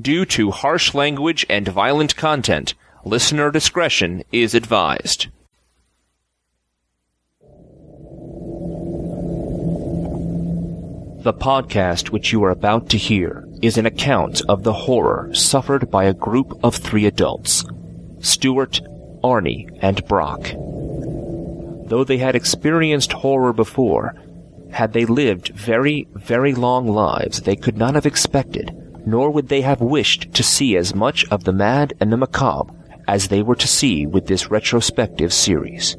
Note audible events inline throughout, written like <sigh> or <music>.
Due to harsh language and violent content, listener discretion is advised. The podcast which you are about to hear is an account of the horror suffered by a group of three adults Stuart, Arnie, and Brock. Though they had experienced horror before, had they lived very, very long lives they could not have expected, nor would they have wished to see as much of the mad and the macabre as they were to see with this retrospective series.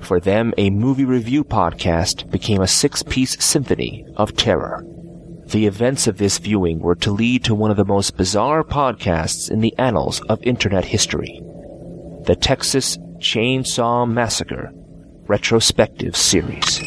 For them, a movie review podcast became a six-piece symphony of terror. The events of this viewing were to lead to one of the most bizarre podcasts in the annals of internet history. The Texas Chainsaw Massacre Retrospective Series.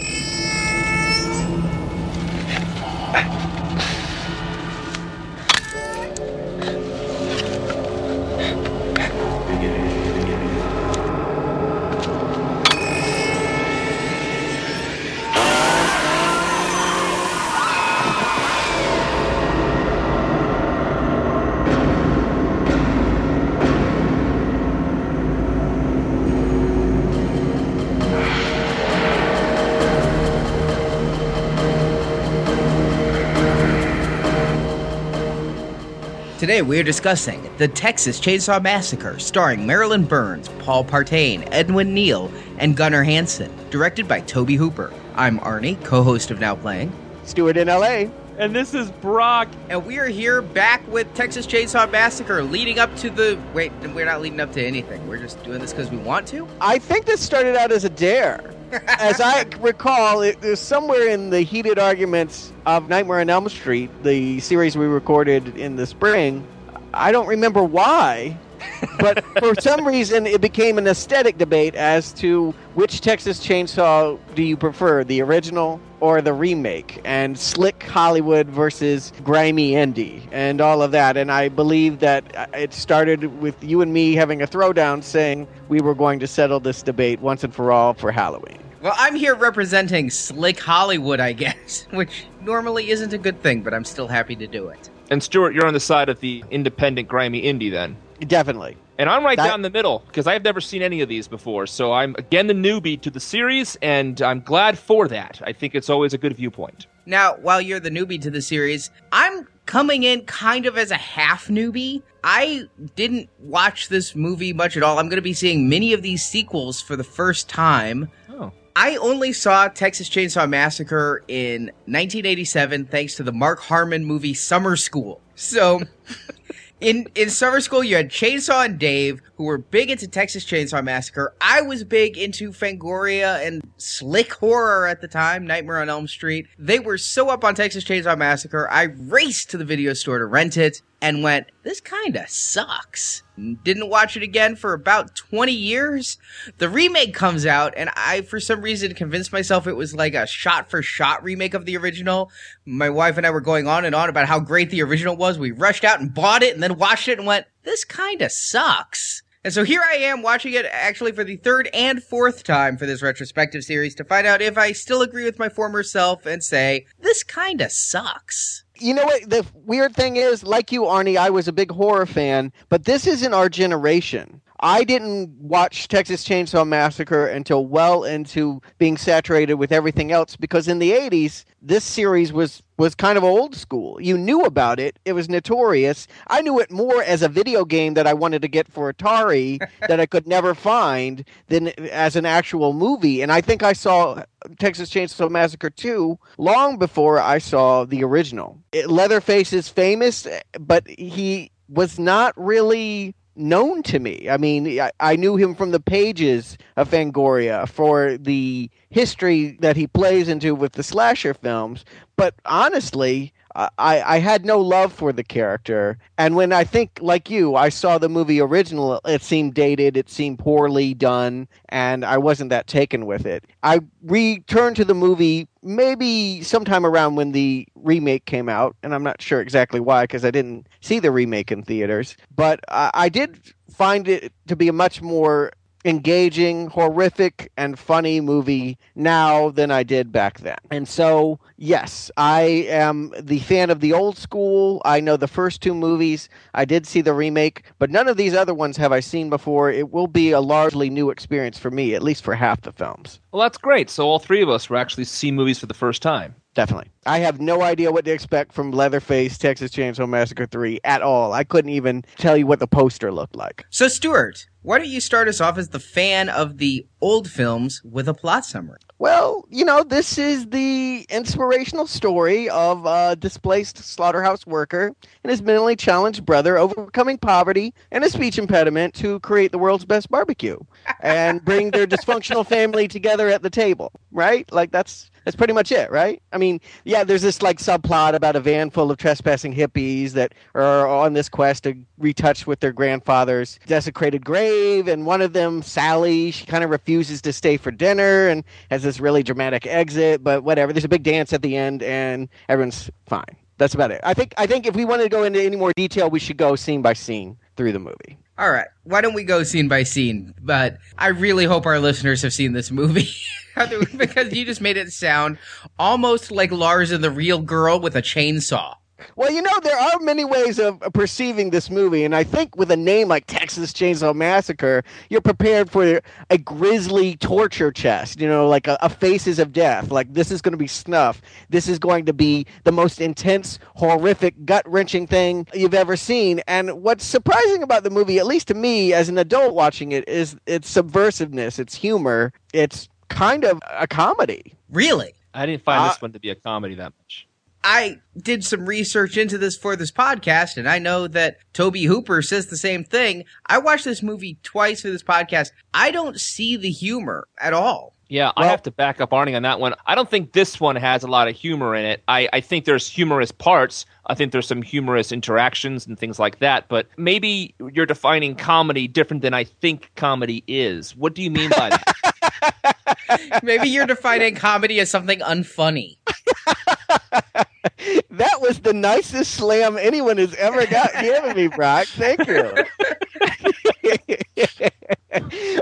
Today we are discussing The Texas Chainsaw Massacre, starring Marilyn Burns, Paul Partain, Edwin Neal, and Gunnar Hansen, directed by Tobe Hooper. I'm Arnie, co-host of Now Playing, Stuart in LA. And this is Brock. and we are here back with Texas Chainsaw Massacre, leading up to the. Wait, we're not leading up to anything. We're just doing this because we want to. I think this started out as a dare. As I recall, it was somewhere in the heated arguments of Nightmare on Elm Street, the series we recorded in the spring. I don't remember why, but for some reason it became an aesthetic debate as to which Texas Chainsaw do you prefer, the original or the remake, and slick Hollywood versus grimy indie, and all of that. And I believe that it started with you and me having a throwdown saying we were going to settle this debate once and for all for Halloween. Well, I'm here representing Slick Hollywood, I guess, <laughs> which normally isn't a good thing, but I'm still happy to do it. And Stuart, you're on the side of the independent grimy indie then. Definitely. And I'm right That- down the middle because I've never seen any of these before. So I'm again the newbie to the series, and I'm glad for that. I think it's always a good viewpoint. Now, while you're the newbie to the series, I'm coming in kind of as a half newbie. I didn't watch this movie much at all. I'm going to be seeing many of these sequels for the first time. Oh. I only saw Texas Chainsaw Massacre in 1987 thanks to the Mark Harmon movie Summer School. So, <laughs> in in summer school, you had Chainsaw and Dave, who were big into Texas Chainsaw Massacre. I was big into Fangoria and slick horror at the time, Nightmare on Elm Street. They were so up on Texas Chainsaw Massacre, I raced to the video store to rent it and went, "This kinda sucks." Didn't watch it again for about 20 years. The remake comes out, and I, for some reason, convinced myself it was like a shot for shot remake of the original. My wife and I were going on and on about how great the original was. We rushed out and bought it and then watched it and went, this kinda sucks. And so here I am watching it actually for the third and fourth time for this retrospective series to find out if I still agree with my former self and say, this kinda sucks. You know what? The weird thing is, like you, Arnie, I was a big horror fan, but this isn't our generation. I didn't watch Texas Chainsaw Massacre until well into being saturated with everything else because in the 80s, this series was, was kind of old school. You knew about it, it was notorious. I knew it more as a video game that I wanted to get for Atari <laughs> that I could never find than as an actual movie. And I think I saw Texas Chainsaw Massacre 2 long before I saw the original. It, Leatherface is famous, eh, but he was not really known to me. I mean, I, I knew him from the pages of Fangoria for the history that he plays into with the slasher films, but honestly, I, I had no love for the character. And when I think, like you, I saw the movie original, it seemed dated, it seemed poorly done, and I wasn't that taken with it. I returned to the movie maybe sometime around when the remake came out, and I'm not sure exactly why because I didn't see the remake in theaters, but I, I did find it to be a much more engaging, horrific, and funny movie now than I did back then. And so, yes, I am the fan of the old school. I know the first two movies. I did see the remake, but none of these other ones have I seen before. It will be a largely new experience for me, at least for half the films. Well, that's great. So all three of us were actually see movies for the first time. Definitely. I have no idea what to expect from Leatherface Texas Chainsaw Massacre 3 at all. I couldn't even tell you what the poster looked like. So, Stuart, why don't you start us off as the fan of the old films with a plot summary? Well, you know, this is the inspirational story of a displaced slaughterhouse worker and his mentally challenged brother overcoming poverty and a speech impediment to create the world's best barbecue and bring their <laughs> dysfunctional family together at the table, right? Like that's that's pretty much it, right? I mean, yeah, there's this like subplot about a van full of trespassing hippies that are on this quest to retouch with their grandfather's desecrated grave, and one of them, Sally, she kind of refuses to stay for dinner and has this really dramatic exit, but whatever. There's a big dance at the end, and everyone's fine. That's about it. I think I think if we wanted to go into any more detail, we should go scene by scene through the movie. All right. Why don't we go scene by scene? But I really hope our listeners have seen this movie. <laughs> because you just made it sound almost like Lars and the real girl with a chainsaw. Well, you know, there are many ways of perceiving this movie, and I think with a name like Texas Chainsaw Massacre, you're prepared for a grisly torture chest, you know, like a, a faces of death. Like, this is going to be snuff. This is going to be the most intense, horrific, gut wrenching thing you've ever seen. And what's surprising about the movie, at least to me as an adult watching it, is its subversiveness, its humor, its kind of a comedy. Really? I didn't find Uh, this one to be a comedy that much. I did some research into this for this podcast, and I know that Tobe Hooper says the same thing. I watched this movie twice for this podcast. I don't see the humor at all. Yeah, I have to back up Arnie on that one. I don't think this one has a lot of humor in it. I, I think there's humorous parts. I think there's some humorous interactions and things like that. But maybe you're defining comedy different than I think comedy is. What do you mean by that? <laughs> <laughs> Maybe you're defining comedy as something unfunny. <laughs> That was the nicest slam anyone has ever got <laughs> given me, Brock. Thank you.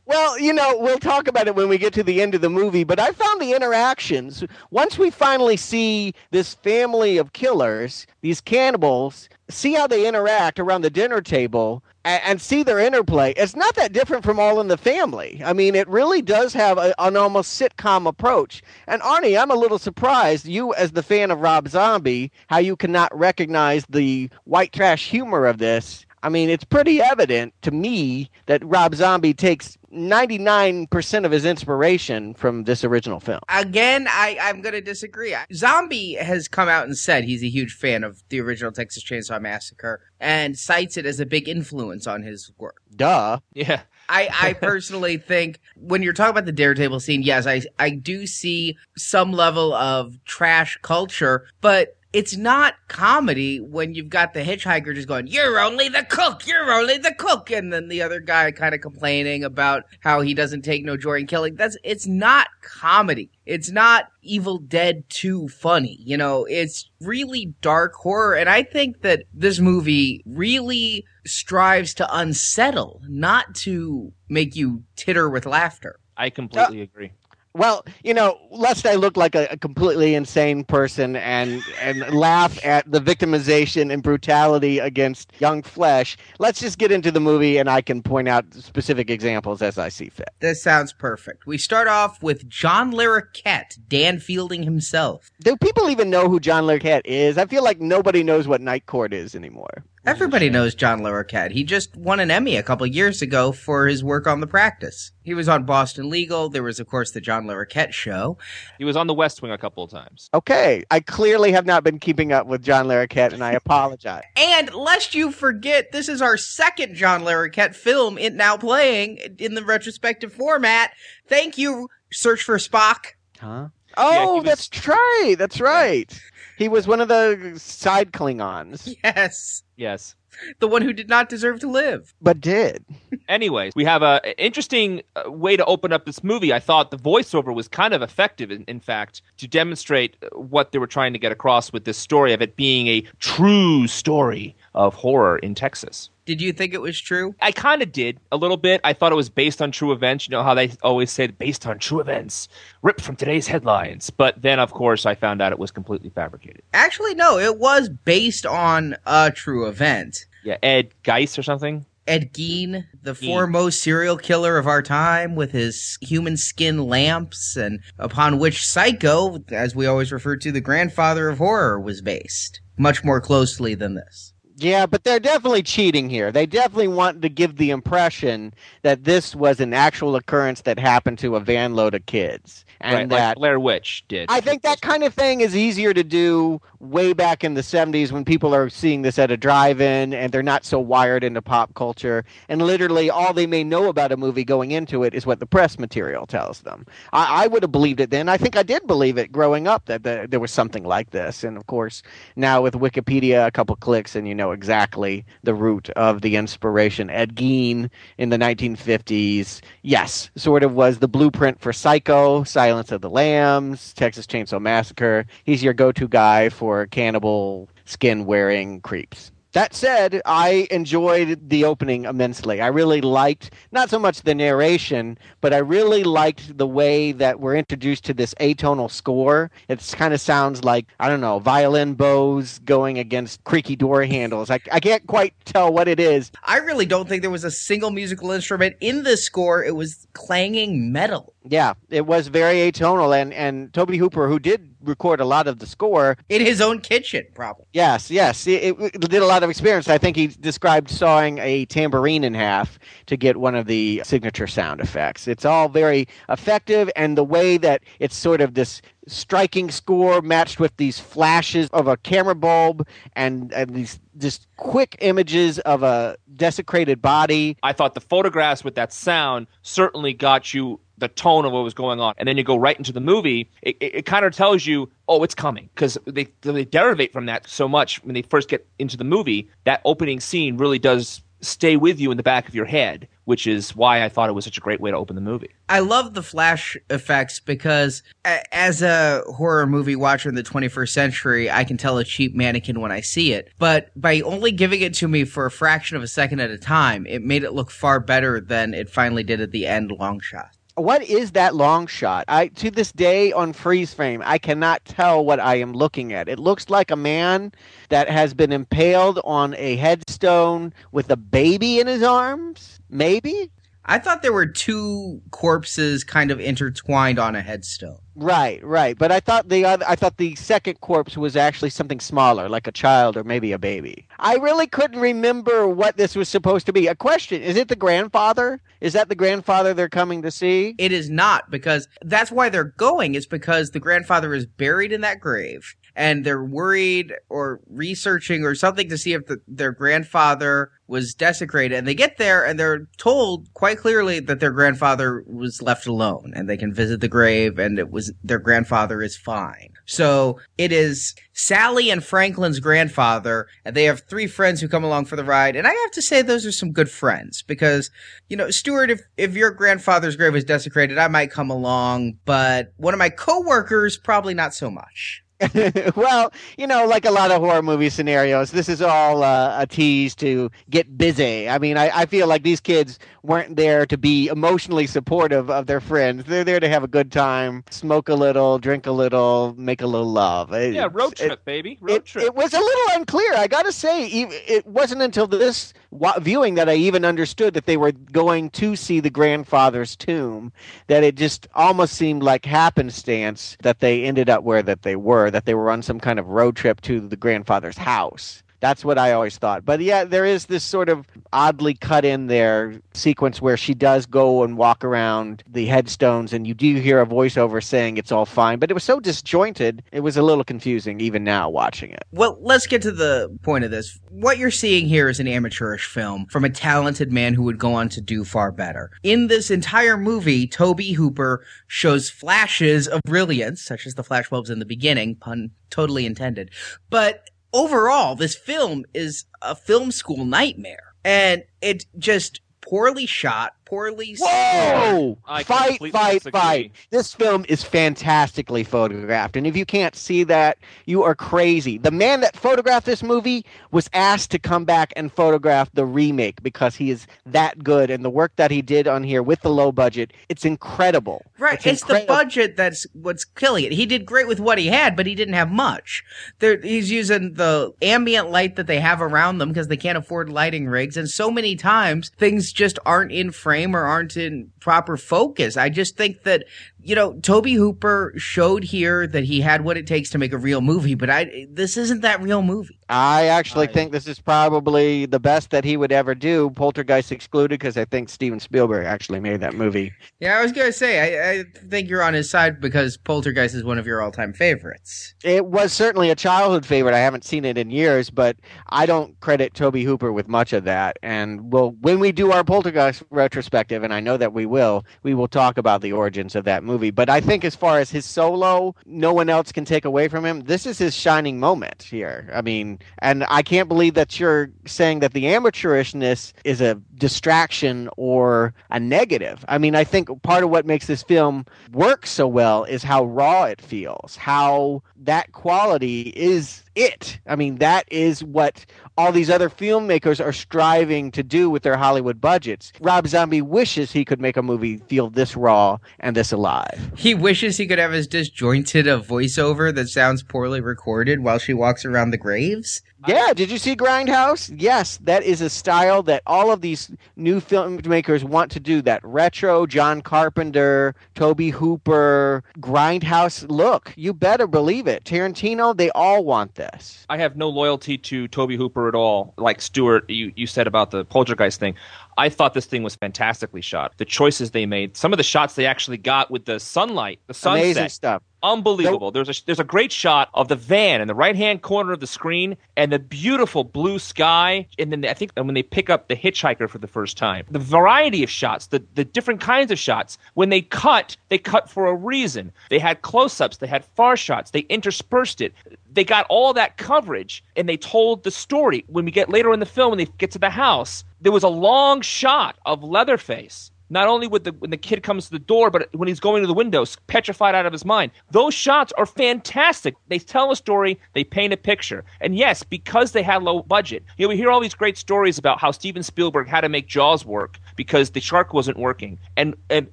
well, you know, we'll talk about it when we get to the end of the movie, but I found the interactions once we finally see this family of killers, these cannibals, see how they interact around the dinner table and, and see their interplay. It's not that different from All in the Family. I mean, it really does have a, an almost sitcom approach. And Arnie, I'm a little surprised, you as the fan of Rob Zombie, how you cannot recognize the white trash humor of this. I mean, it's pretty evident to me that Rob Zombie takes 99% of his inspiration from this original film. Again, I, I'm going to disagree. Zombie has come out and said he's a huge fan of the original Texas Chainsaw Massacre and cites it as a big influence on his work. Duh. yeah. I, I <laughs> personally think when you're talking about the dare table scene, yes, I I do see some level of trash culture, but it's not comedy when you've got the hitchhiker just going, "You're only the cook, you're only the cook," and then the other guy kind of complaining about how he doesn't take no joy in killing. That's it's not comedy. It's not Evil Dead 2 funny. You know, it's really dark horror, and I think that this movie really strives to unsettle, not to make you titter with laughter. I completely uh, agree. Well, you know, lest I look like a, a completely insane person and and laugh at the victimization and brutality against young flesh, let's just get into the movie and I can point out specific examples as I see fit. This sounds perfect. We start off with John Larroquette, Dan Fielding himself. Do people even know who John Larroquette is? I feel like nobody knows what Night Court is anymore. Everybody knows John Larroquette. He just won an Emmy a couple years ago for his work on The Practice. He was on Boston Legal. There was, of course, the John Larroquette show. He was on the West Wing a couple of times. Okay, I clearly have not been keeping up with John Larroquette, and I apologize. <laughs> And lest you forget, this is our second John Larroquette film, it now playing in the retrospective format. Thank you, Search for Spock. Huh? he Oh, was- that's right. That's right. He was one of the side Klingons, Yes. Yes. The one who did not deserve to live. but did. <laughs> Anyways, we have a a interesting uh, way to open up this movie. I thought the voiceover was kind of effective, in, in fact, to demonstrate uh, what they were trying to get across with this story of it being a true story of horror in Texas. Did you think it was true? I kind of did a little bit. I thought it was based on true events. You know how they always say based on true events, ripped from today's headlines. But then, of course, I found out it was completely fabricated. Actually, no, it was based on a true event. Yeah, Ed Geis or something. Ed Gein, the Gein. foremost serial killer of our time, with his human skin lamps, and upon which Psycho, as we always refer to, the grandfather of horror, was based. Much more closely than this. Yeah, but they're definitely cheating here. They definitely want to give the impression that this was an actual occurrence that happened to a van load of kids. And right, that like Blair Witch did. I think that kind of thing is easier to do way back in the 70s when people are seeing this at a drive-in and they're not so wired into pop culture and literally all they may know about a movie going into it is what the press material tells them. I, I would have believed it then. I think I did believe it growing up that the, there was something like this. And of course, now with Wikipedia, a couple clicks and you know exactly the root of the inspiration. Ed Gein in the 1950s, yes, sort of was the blueprint for Psycho, Silence of the Lambs, Texas Chainsaw Massacre. He's your go-to guy for cannibal skin wearing creeps. That said, I enjoyed the opening immensely. I really liked not so much the narration, but I really liked the way that we're introduced to this atonal score. It kind of sounds like, I don't know, violin bows going against creaky door handles. I, I can't quite tell what it is. I really don't think there was a single musical instrument in this score. It was clanging metal. Yeah, it was very atonal, and and Tobe Hooper, who did record a lot of the score, In his own kitchen, probably. yes, yes, it, it did a lot of experience. I think he described sawing a tambourine in half to get one of the signature sound effects. It's all very effective, and the way that it's sort of this striking score matched with these flashes of a camera bulb and, and these just quick images of a desecrated body. I thought the photographs with that sound certainly got you the tone of what was going on. And then you go right into the movie, it, it, it kind of tells you, oh, it's coming. Because they, they derivate from that so much when they first get into the movie. That opening scene really does stay with you in the back of your head, which is why I thought it was such a great way to open the movie. I love the flash effects because a- as a horror movie watcher in the 21st century, I can tell a cheap mannequin when I see it. But by only giving it to me for a fraction of a second at a time, it made it look far better than it finally did at the end long shot. What is that long shot? I to this day on freeze frame, I cannot tell what I am looking at. It looks like a man that has been impaled on a headstone with a baby in his arms. Maybe. I thought there were two corpses kind of intertwined on a headstone. Right, right. But I thought the other, I thought the second corpse was actually something smaller, like a child or maybe a baby. I really couldn't remember what this was supposed to be. A question: Is it the grandfather? Is that the grandfather they're coming to see? It is not because that's why they're going is because the grandfather is buried in that grave and they're worried or researching or something to see if the, their grandfather was desecrated and they get there and they're told quite clearly that their grandfather was left alone and they can visit the grave and it was their grandfather is fine. So it is Sally and Franklin's grandfather and they have three friends who come along for the ride and I have to say those are some good friends because you know, Stuart, if, if your grandfather's grave was desecrated, I might come along, but one of my coworkers, probably not so much. <laughs> well, you know, like a lot of horror movie scenarios, this is all uh, a tease to get busy. I mean, I, I feel like these kids weren't there to be emotionally supportive of their friends. They're there to have a good time, smoke a little, drink a little, make a little love. It- Yeah, road it- trip, baby. Road it, trip. it was a little unclear. I got to say, it wasn't until this viewing that I even understood that they were going to see the grandfather's tomb. That it just almost seemed like happenstance that they ended up where that they were. That they were on some kind of road trip to the grandfather's house. That's what I always thought. But yeah, there is this sort of oddly cut in there sequence where she does go and walk around the headstones, and you do hear a voiceover saying it's all fine. But it was so disjointed, it was a little confusing even now watching it. Well, let's get to the point of this. What you're seeing here is an amateurish film from a talented man who would go on to do far better. In this entire movie, Tobe Hooper shows flashes of brilliance, such as the flashbulbs in the beginning, pun totally intended. But overall, this film is a film school nightmare. And it just poorly shot, poorly. Whoa! Fight, fight, disagree. fight. This film is fantastically photographed. And if you can't see that, you are crazy. The man that photographed this movie was asked to come back and photograph the remake because he is that good. And the work that he did on here with the low budget, it's incredible. Right, it's, the incredible. budget that's what's killing it. He did great with what he had, but he didn't have much. There, he's using the ambient light that they have around them because they can't afford lighting rigs, and so many times things just aren't in frame or aren't in proper focus. I just think that you know Tobe Hooper showed here that he had what it takes to make a real movie, but I this isn't that real movie. I actually I- think this is probably the best that he would ever do, Poltergeist excluded, because I think Steven Spielberg actually made that movie. Yeah, I was gonna say I, I think you're on his side because Poltergeist is one of your all-time favorites. It was certainly a childhood favorite. I haven't seen it in years, but I don't credit Tobe Hooper with much of that. And we'll, when we do our Poltergeist retrospective, and I know that we will, we will talk about the origins of that movie. But I think as far as his solo, no one else can take away from him. This is his shining moment here. I mean, and I can't believe that you're saying that the amateurishness is a distraction or a negative. I mean, I think part of what makes this film work so well is how raw it feels, how that quality is it. I mean, that is what all these other filmmakers are striving to do with their Hollywood budgets. Rob Zombie wishes he could make a movie feel this raw and this alive. He wishes he could have as disjointed a voiceover that sounds poorly recorded while she walks around the graves. Yeah, did you see Grindhouse? Yes, that is a style that all of these new filmmakers want to do. That retro John Carpenter, Tobe Hooper, Grindhouse look. You better believe it. Tarantino, they all want this. I have no loyalty to Tobe Hooper at all. Like Stuart, you, you said about the poltergeist thing. I thought this thing was fantastically shot. The choices they made, some of the shots they actually got with the sunlight, the sunset, Amazing stuff. unbelievable. There's a there's a great shot of the van in the right hand corner of the screen and the beautiful blue sky. And then I think when they pick up the hitchhiker for the first time, the variety of shots, the the different kinds of shots. When they cut, they cut for a reason. They had close ups, they had far shots, they interspersed it. They got all that coverage and they told the story. When we get later in the film, when they get to the house, there was a long shot of Leatherface not only with the when the kid comes to the door, but when he's going to the windows, petrified out of his mind. Those shots are fantastic. They tell a story, they paint a picture. And yes, because they had low budget, you know, we hear all these great stories about how Steven Spielberg had to make Jaws work because the shark wasn't working. And, and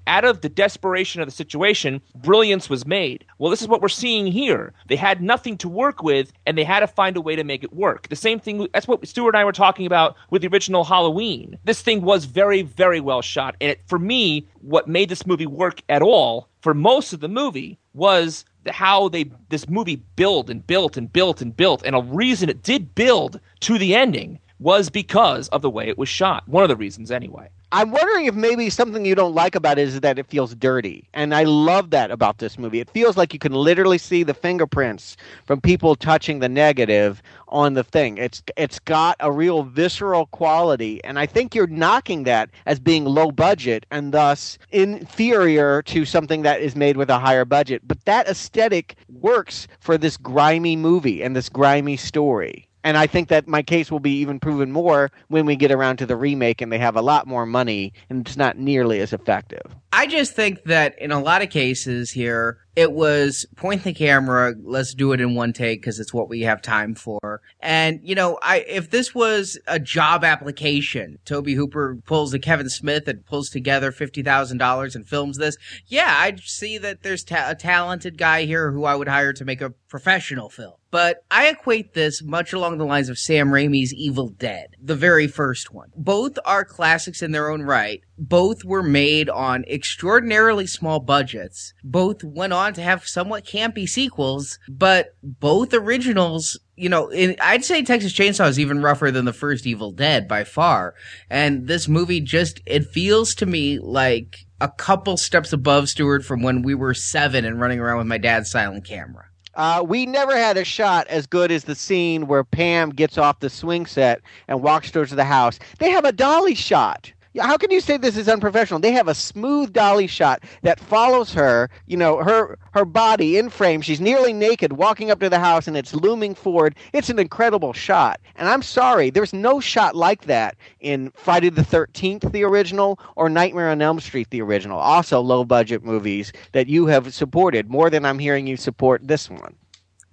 out of the desperation of the situation, brilliance was made. Well, this is what we're seeing here. They had nothing to work with, and they had to find a way to make it work. The same thing, that's what Stuart and I were talking about with the original Halloween. This thing was very, very well shot. And it, for me, what made this movie work at all for most of the movie was how they this movie built and built and built and built and a reason it did build to the ending was because of the way it was shot one of the reasons anyway I'm wondering if maybe something you don't like about it is that it feels dirty. And I love that about this movie. It feels like you can literally see the fingerprints from people touching the negative on the thing. It's it's got a real visceral quality and I think you're knocking that as being low budget and thus inferior to something that is made with a higher budget. But that aesthetic works for this grimy movie and this grimy story. And I think that my case will be even proven more when we get around to the remake and they have a lot more money and it's not nearly as effective. I just think that in a lot of cases here, it was point the camera, let's do it in one take because it's what we have time for. And you know, I if this was a job application, Tobe Hooper pulls a Kevin Smith and pulls together fifty thousand dollars and films this. Yeah, I'd see that there's ta- a talented guy here who I would hire to make a professional film. But I equate this much along the lines of Sam Raimi's Evil Dead, the very first one. Both are classics in their own right. Both were made on extraordinarily small budgets. Both went on to have somewhat campy sequels, but both originals you know, in, I'd say Texas Chainsaw is even rougher than the first Evil Dead by far. And this movie just, it feels to me like a couple steps above Stuart from when we were seven and running around with my dad's silent camera. Uh, we never had a shot as good as the scene where Pam gets off the swing set and walks towards the house. They have a dolly shot. How can you say this is unprofessional? They have a smooth dolly shot that follows her, you know, her her body in frame. She's nearly naked walking up to the house and it's looming forward. It's an incredible shot. And I'm sorry, there's no shot like that in Friday the 13th the original or Nightmare on Elm Street the original. Also low budget movies that you have supported more than I'm hearing you support this one.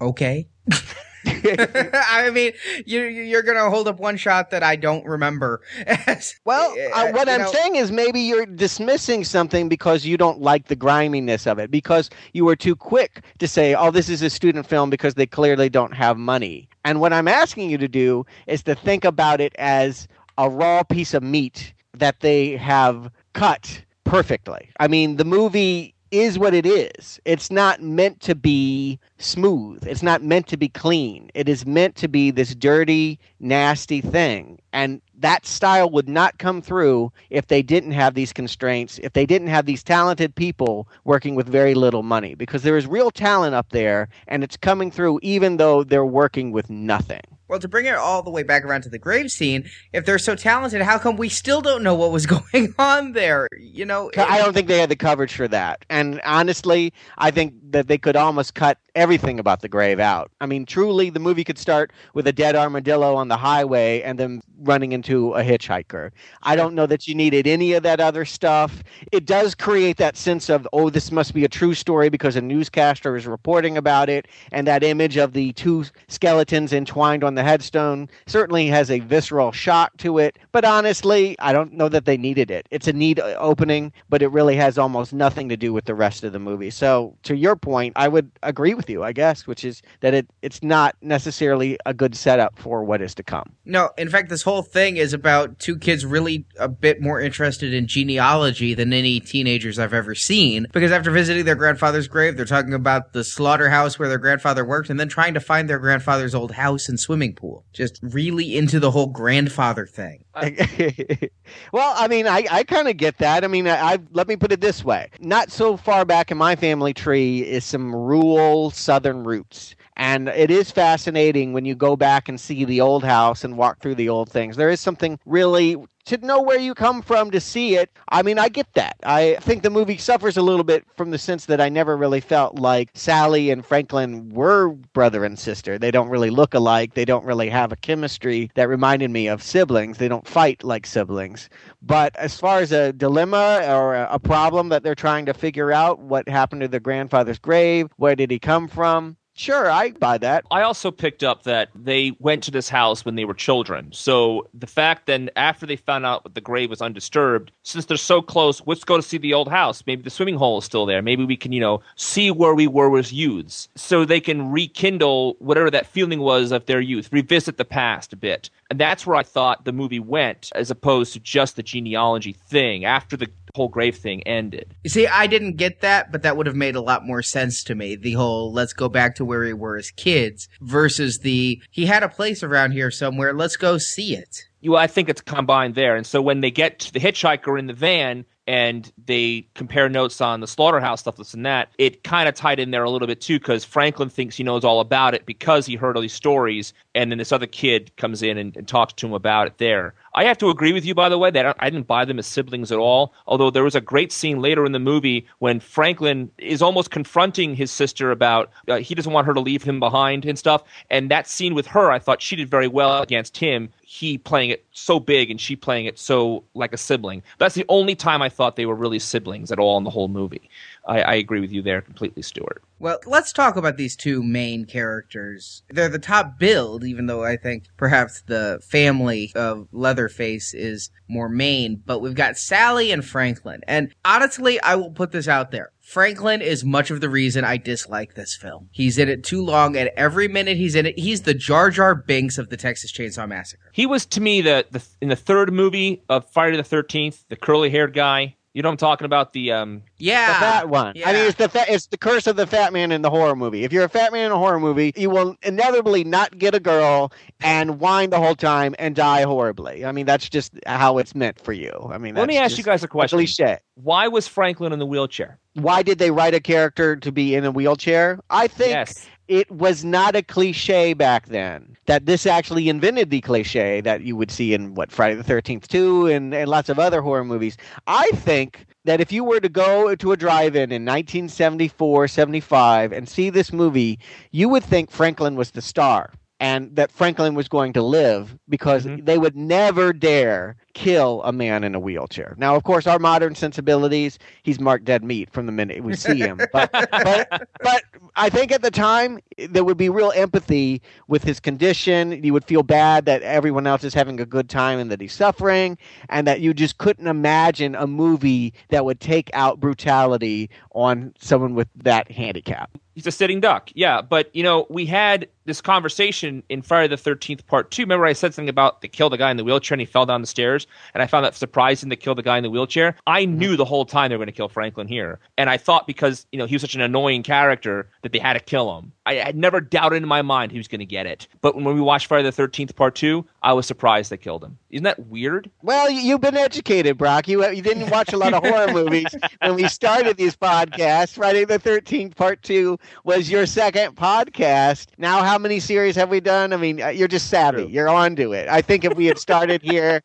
Okay. <laughs> <laughs> I mean, you, you're going to hold up one shot that I don't remember. <laughs> well, uh, what I'm know, saying is maybe you're dismissing something because you don't like the griminess of it, because you were too quick to say, oh, this is a student film because they clearly don't have money. And what I'm asking you to do is to think about it as a raw piece of meat that they have cut perfectly. I mean, the movie is what it is. It's not meant to be smooth. It's not meant to be clean. It is meant to be this dirty, nasty thing. And that style would not come through if they didn't have these constraints, if they didn't have these talented people working with very little money, because there is real talent up there and it's coming through even though they're working with nothing. Well, to bring it all the way back around to the grave scene, if they're so talented, how come we still don't know what was <laughs> going on there? You know, I don't think they had the coverage for that. And honestly, I think that they could almost cut everything about the grave out. I mean, truly, the movie could start with a dead armadillo on the highway and then running into a hitchhiker. I don't know that you needed any of that other stuff. It does create that sense of, oh, this must be a true story because a newscaster is reporting about it. And that image of the two skeletons entwined on the headstone certainly has a visceral shock to it. But honestly, I don't know that they needed it. It's a neat uh, opening, but it really has almost nothing to do with the rest of the movie. So, to your point, I would agree with you, I guess, which is that it it's not necessarily a good setup for what is to come. No, in fact, this whole thing is about two kids really a bit more interested in genealogy than any teenagers I've ever seen. Because after visiting their grandfather's grave, they're talking about the slaughterhouse where their grandfather worked, and then trying to find their grandfather's old house and swimming pool. Just really into the whole grandfather thing. <laughs> well, I mean, I, I kind of get that. I mean, I, I let me put it this way: not so far back in my family tree is some rural Southern roots. And it is fascinating when you go back and see the old house and walk through the old things. There is something really to know where you come from to see it. I mean, I get that. I think the movie suffers a little bit from the sense that I never really felt like Sally and Franklin were brother and sister. They don't really look alike. They don't really have a chemistry that reminded me of siblings. They don't fight like siblings. But as far as a dilemma or a problem that they're trying to figure out, what happened to their grandfather's grave? Where did he come from? Sure, I buy that. I also picked up that they went to this house when they were children. So the fact then after they found out the grave was undisturbed, since they're so close, let's go to see the old house. Maybe the swimming hole is still there. Maybe we can, you know, see where we were as youths. So they can rekindle whatever that feeling was of their youth, revisit the past a bit. And that's where I thought the movie went, as opposed to just the genealogy thing after the whole grave thing ended. You see, I didn't get that, but that would have made a lot more sense to me. The whole let's go back to where we were as kids versus the he had a place around here somewhere, let's go see it. You, I think it's combined there. And so when they get to the hitchhiker in the van, and they compare notes on the slaughterhouse stuff, this and that, it kind of tied in there a little bit too, because Franklin thinks he knows all about it because he heard all these stories, and then this other kid comes in and, and talks to him about it there. I have to agree with you, by the way, that I didn't buy them as siblings at all. Although there was a great scene later in the movie when Franklin is almost confronting his sister about uh, he doesn't want her to leave him behind and stuff. And that scene with her, I thought she did very well against him. He playing it so big and she playing it so like a sibling. That's the only time I thought they were really siblings at all in the whole movie. I, I agree with you there completely, Stuart. Well, let's talk about these two main characters. They're the top build, even though I think perhaps the family of Leatherface is more main. But we've got Sally and Franklin. And honestly, I will put this out there. Franklin is much of the reason I dislike this film. He's in it too long, and every minute he's in it, he's the Jar Jar Binks of the Texas Chainsaw Massacre. He was to me the, the in the third movie of Friday the Thirteenth, the curly haired guy. You know I'm talking about the um yeah the fat one. Yeah. I mean, it's the fa- it's the curse of the fat man in the horror movie. If you're a fat man in a horror movie, you will inevitably not get a girl and whine the whole time and die horribly. I mean, that's just how it's meant for you. I mean, let me ask you guys a question. Cliche. Why was Franklin in the wheelchair? Why did they write a character to be in a wheelchair? I think yes it was not a cliche back then. That this actually invented the cliche that you would see in what Friday the Thirteenth Two and, and lots of other horror movies. I think that if you were to go to a drive-in in 1974, 75 and see this movie, you would think Franklin was the star and that Franklin was going to live because Mhm. they would never dare kill a man in a wheelchair. Now, of course, our modern sensibilities, he's marked dead meat from the minute we see him. <laughs> But but but I think at the time there would be real empathy with his condition. You would feel bad that everyone else is having a good time and that he's suffering, and that you just couldn't imagine a movie that would take out brutality on someone with that handicap. He's a sitting duck. Yeah, but you know, we had this conversation in Friday the Thirteenth Part Two. Remember, I said something about they killed the guy in the wheelchair and he fell down the stairs, and I found that surprising to kill the guy in the wheelchair. I mm-hmm. knew the whole time they were going to kill Franklin here, and I thought because you know he was such an annoying character that they had to kill him. I had never doubted in my mind he was going to get it. But when we watched Friday the Thirteenth Part Two, I was surprised they killed him. Isn't that weird? Well, you- you've been educated, Brock. You uh, you didn't watch a lot of horror <laughs> movies when we started these podcasts. Friday the Thirteenth Part Two was your second podcast. Now, how many series have we done? I mean, uh, you're just savvy. True. You're onto it. I think if we had started <laughs> here,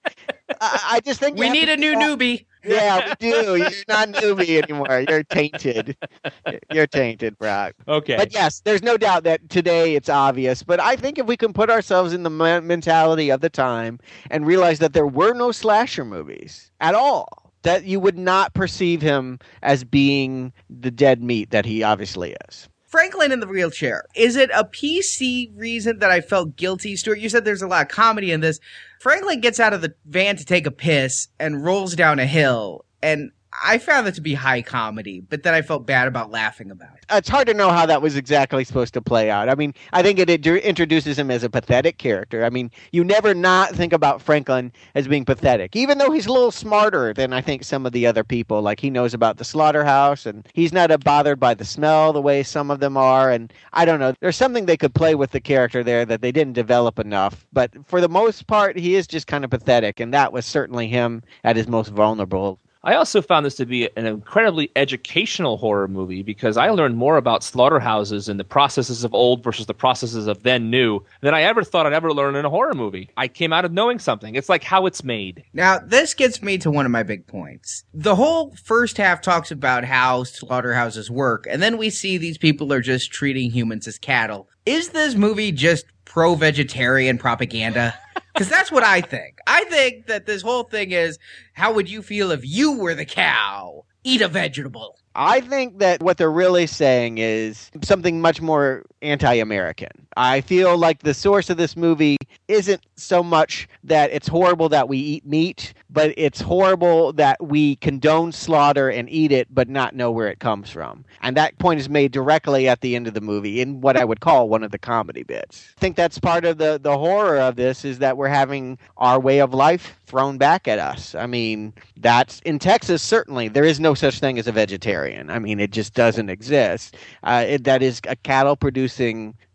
I, I just think We need a new stop- newbie. Yeah, we <laughs> do. You're not newbie anymore. You're tainted. You're tainted, Brock. Okay. But yes, there's no doubt that today it's obvious. But I think if we can put ourselves in the mentality of the time and realize that there were no slasher movies at all, that you would not perceive him as being the dead meat that he obviously is. Franklin in the wheelchair. Is it a PC reason that I felt guilty, Stuart? You said there's a lot of comedy in this. Franklin gets out of the van to take a piss and rolls down a hill, and I found it to be high comedy, but then I felt bad about laughing about it. It's hard to know how that was exactly supposed to play out. I mean, I think it introduces him as a pathetic character. I mean, you never not think about Franklin as being pathetic, even though he's a little smarter than I think some of the other people. Like he knows about the slaughterhouse, and he's not bothered by the smell the way some of them are. And I don't know, there's something they could play with the character there that they didn't develop enough. But for the most part, he is just kind of pathetic, and that was certainly him at his most vulnerable. I also found this to be an incredibly educational horror movie because I learned more about slaughterhouses and the processes of old versus the processes of then new than I ever thought I'd ever learn in a horror movie. I came out of knowing something. It's like how it's made. Now, this gets me to one of my big points. The whole first half talks about how slaughterhouses work, and then we see these people are just treating humans as cattle. Is this movie just pro vegetarian propaganda? <laughs> Because that's what I think. I think that this whole thing is how would you feel if you were the cow? Eat a vegetable. I think that what they're really saying is something much more anti American. I feel like the source of this movie isn't so much that it's horrible that we eat meat, but it's horrible that we condone slaughter and eat it, but not know where it comes from. And that point is made directly at the end of the movie in what I would call one of the comedy bits. I think that's part of the, the horror of this is that we're having our way of life thrown back at us. I mean, that's in Texas, certainly. There is no such thing as a vegetarian. I mean, it just doesn't exist. Uh, it, that is a cattle producing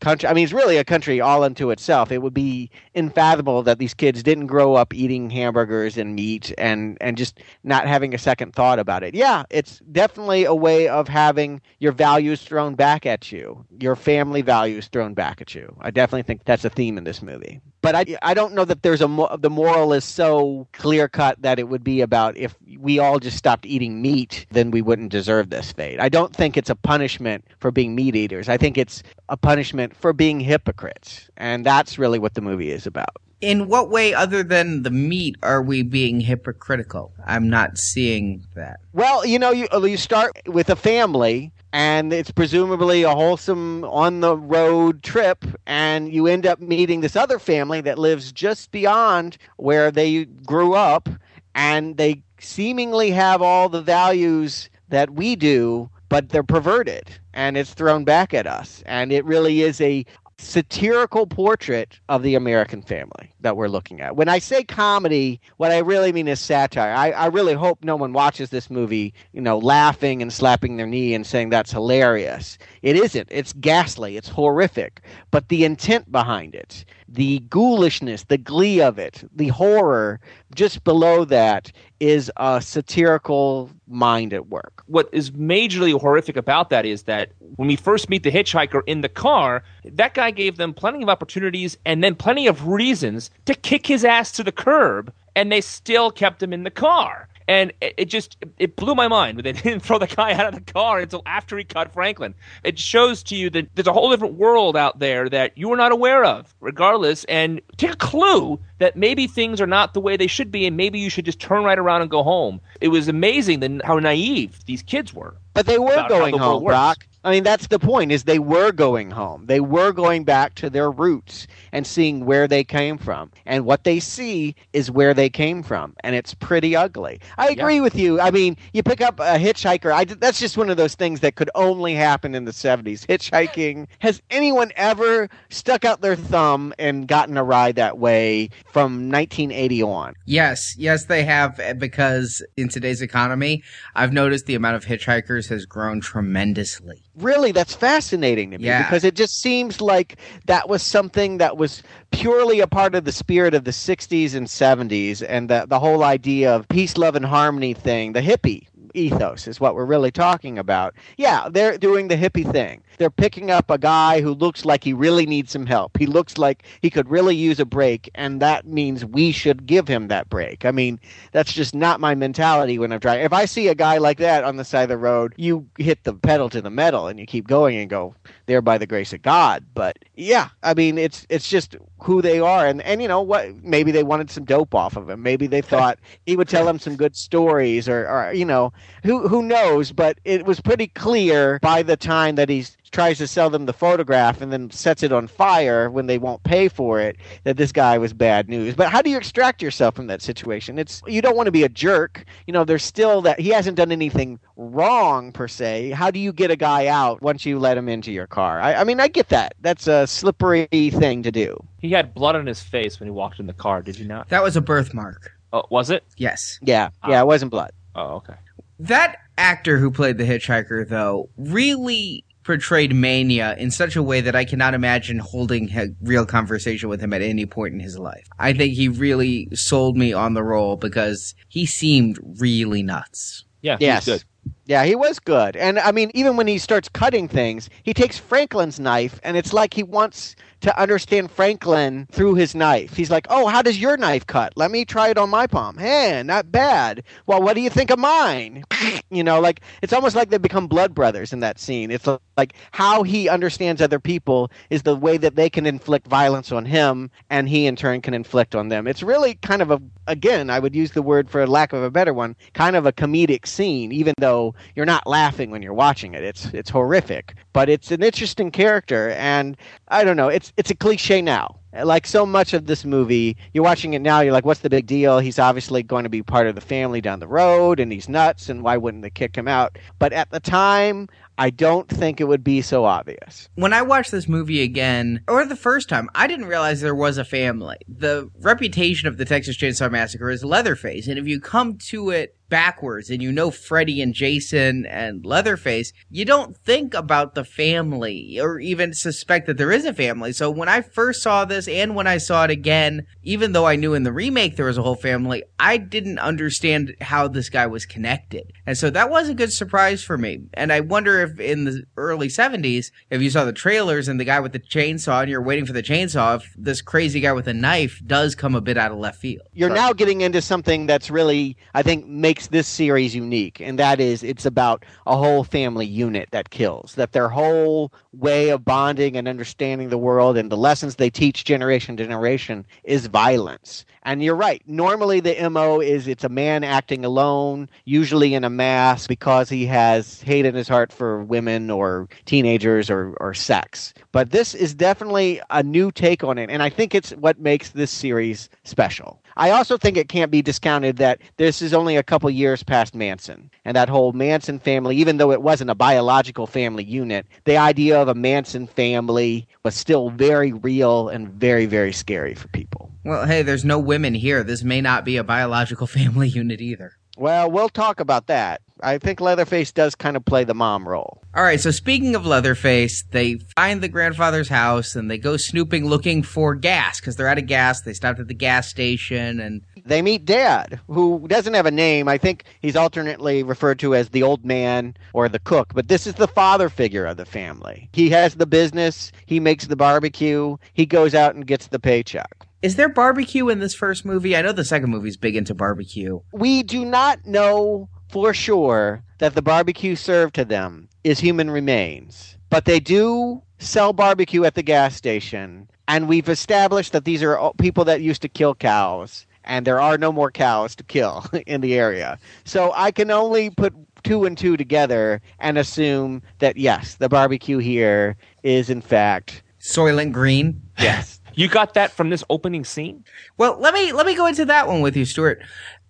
country. I mean, it's really a country all unto itself. It would be unfathomable that these kids didn't grow up eating hamburgers and meat and, and just not having a second thought about it. Yeah, it's definitely a way of having your values thrown back at you, your family values thrown back at you. I definitely think that's a theme in this movie. But I, I don't know that there's a mo- the moral is so clear cut that it would be about if we all just stopped eating meat, then we wouldn't deserve this fate. I don't think it's a punishment for being meat eaters. I think it's a punishment for being hypocrites, and that's really what the movie is about. In what way, other than the meat, are we being hypocritical? I'm not seeing that. Well, you know, you uh, you start with a family, and it's presumably a wholesome on the road trip, and you end up meeting this other family that lives just beyond where they grew up, and they seemingly have all the values that we do, but they're perverted, and it's thrown back at us, and it really is a satirical portrait of the American family that we're looking at. When I say comedy, what I really mean is satire. I, I really hope no one watches this movie, you know, laughing and slapping their knee and saying that's hilarious. It isn't. It's ghastly. It's horrific. But the intent behind it, the ghoulishness, the glee of it, the horror just below that is a satirical mind at work. What is majorly horrific about that is that when we first meet the hitchhiker in the car, that guy gave them plenty of opportunities and then plenty of reasons to kick his ass to the curb, and they still kept him in the car. And it, it just it blew my mind they <laughs> didn't throw the guy out of the car until after he cut Franklin. It shows to you that there's a whole different world out there that you are not aware of, regardless. And take a clue that maybe things are not the way they should be, and maybe you should just turn right around and go home. It was amazing the, how naive these kids were. But they were going the home. Brock. I mean, that's the point. Is they were going home. They were going back to their roots and seeing where they came from. And what they see is where they came from, and it's pretty ugly. I agree with you. I mean, you pick up a hitchhiker. I that's just one of those things that could only happen in the '70s. Hitchhiking. Has anyone ever stuck out their thumb and gotten a ride that way from 1980 on? Yes, yes, they have eh, because in today's economy, I've noticed the amount of hitchhikers has grown tremendously. Really that's fascinating to me Yeah. because it just seems like that was something that was purely a part of the spirit of the 60s and 70s and the, the whole idea of peace love and harmony thing the hippie ethos is what we're really talking about yeah they're doing the hippie thing they're picking up a guy who looks like he really needs some help he looks like he could really use a break and that means we should give him that break i mean that's just not my mentality when I'm driving. If I see a guy like that on the side of the road, you hit the pedal to the metal and you keep going and go there by the grace of God. But yeah, I mean it's it's just who they are. And and you know what? Maybe they wanted some dope off of him. Maybe they thought he would tell them some good stories or or you know, who who knows, but it was pretty clear by the time that he's tries to sell them the photograph and then sets it on fire when they won't pay for it that this guy was bad news but how do you extract yourself from that situation it's you don't want to be a jerk you know there's still that he hasn't done anything wrong per se how do you get a guy out once you let him into your car i, I mean i get that that's a slippery thing to do He had blood on his face when he walked in the car, did you not? That was a birthmark. Oh, was it? Yes. yeah ah. yeah it wasn't blood Oh, okay. That actor who played the hitchhiker, though, really portrayed mania in such a way that I cannot imagine holding a real conversation with him at any point in his life. I think he really sold me on the role because he seemed really nuts. Yeah, yes he's good. Yeah, he was good. And I mean, even when he starts cutting things, he takes Franklin's knife and it's like he wants to understand Franklin through his knife. He's like, "Oh, how does your knife cut? Let me try it on my palm. Hey, not bad. Well, what do you think of mine?" <laughs> you know, like it's almost like they become blood brothers in that scene. It's like how he understands other people is the way that they can inflict violence on him and he in turn can inflict on them. It's really kind of a again, I would use the word for lack of a better one, kind of a comedic scene even though you're not laughing when you're watching it. It's it's horrific, but it's an interesting character and I don't know, it's it's a cliche now. Like so much of this movie, you're watching it now, you're like, what's the big deal? He's obviously going to be part of the family down the road and he's nuts and why wouldn't they kick him out? But at the time, I don't think it would be so obvious. When I watched this movie again, or the first time, I didn't realize there was a family. The reputation of the Texas Chainsaw Massacre is Leatherface, and if you come to it backwards and you know Freddy and Jason and Leatherface, you don't think about the family or even suspect that there is a family. So when I first saw this and when I saw it again, even though I knew in the remake there was a whole family, I didn't understand how this guy was connected. And so that was a good surprise for me. And I wonder if in the early 70s, if you saw the trailers and the guy with the chainsaw and you're waiting for the chainsaw, if this crazy guy with a knife does come a bit out of left field. You're now getting into something that's really, I think, makes this series unique, and that is it's about a whole family unit that kills. That their whole way of bonding and understanding the world and the lessons they teach generation to generation is violence. And you're right. Normally, the MO is it's a man acting alone, usually in a mask, because he has hate in his heart for women or teenagers or, or sex. But this is definitely a new take on it. And I think it's what makes this series special. I also think it can't be discounted that this is only a couple years past Manson. And that whole Manson family, even though it wasn't a biological family unit, the idea of a Manson family was still very real and very, very scary for people. Well, hey, there's no women here. This may not be a biological <laughs> family unit either. Well, we'll talk about that. I think Leatherface does kind of play the mom role. All right, so speaking of Leatherface, they find the grandfather's house and they go snooping looking for gas because they're out of gas. They stopped at the gas station and they meet Dad, who doesn't have a name. I think he's alternately referred to as the old man or the cook, but this is the father figure of the family. He has the business, he makes the barbecue, he goes out and gets the paycheck. Is there barbecue in this first movie? I know the second movie's big into barbecue. We do not know for sure that the barbecue served to them is human remains, but they do sell barbecue at the gas station, and we've established that these are people that used to kill cows, and there are no more cows to kill <laughs> in the area. So I can only put two and two together and assume that yes, the barbecue here is in fact Soylent Green. yes. You got that from this opening scene? Well, let me let me go into that one with you, Stuart.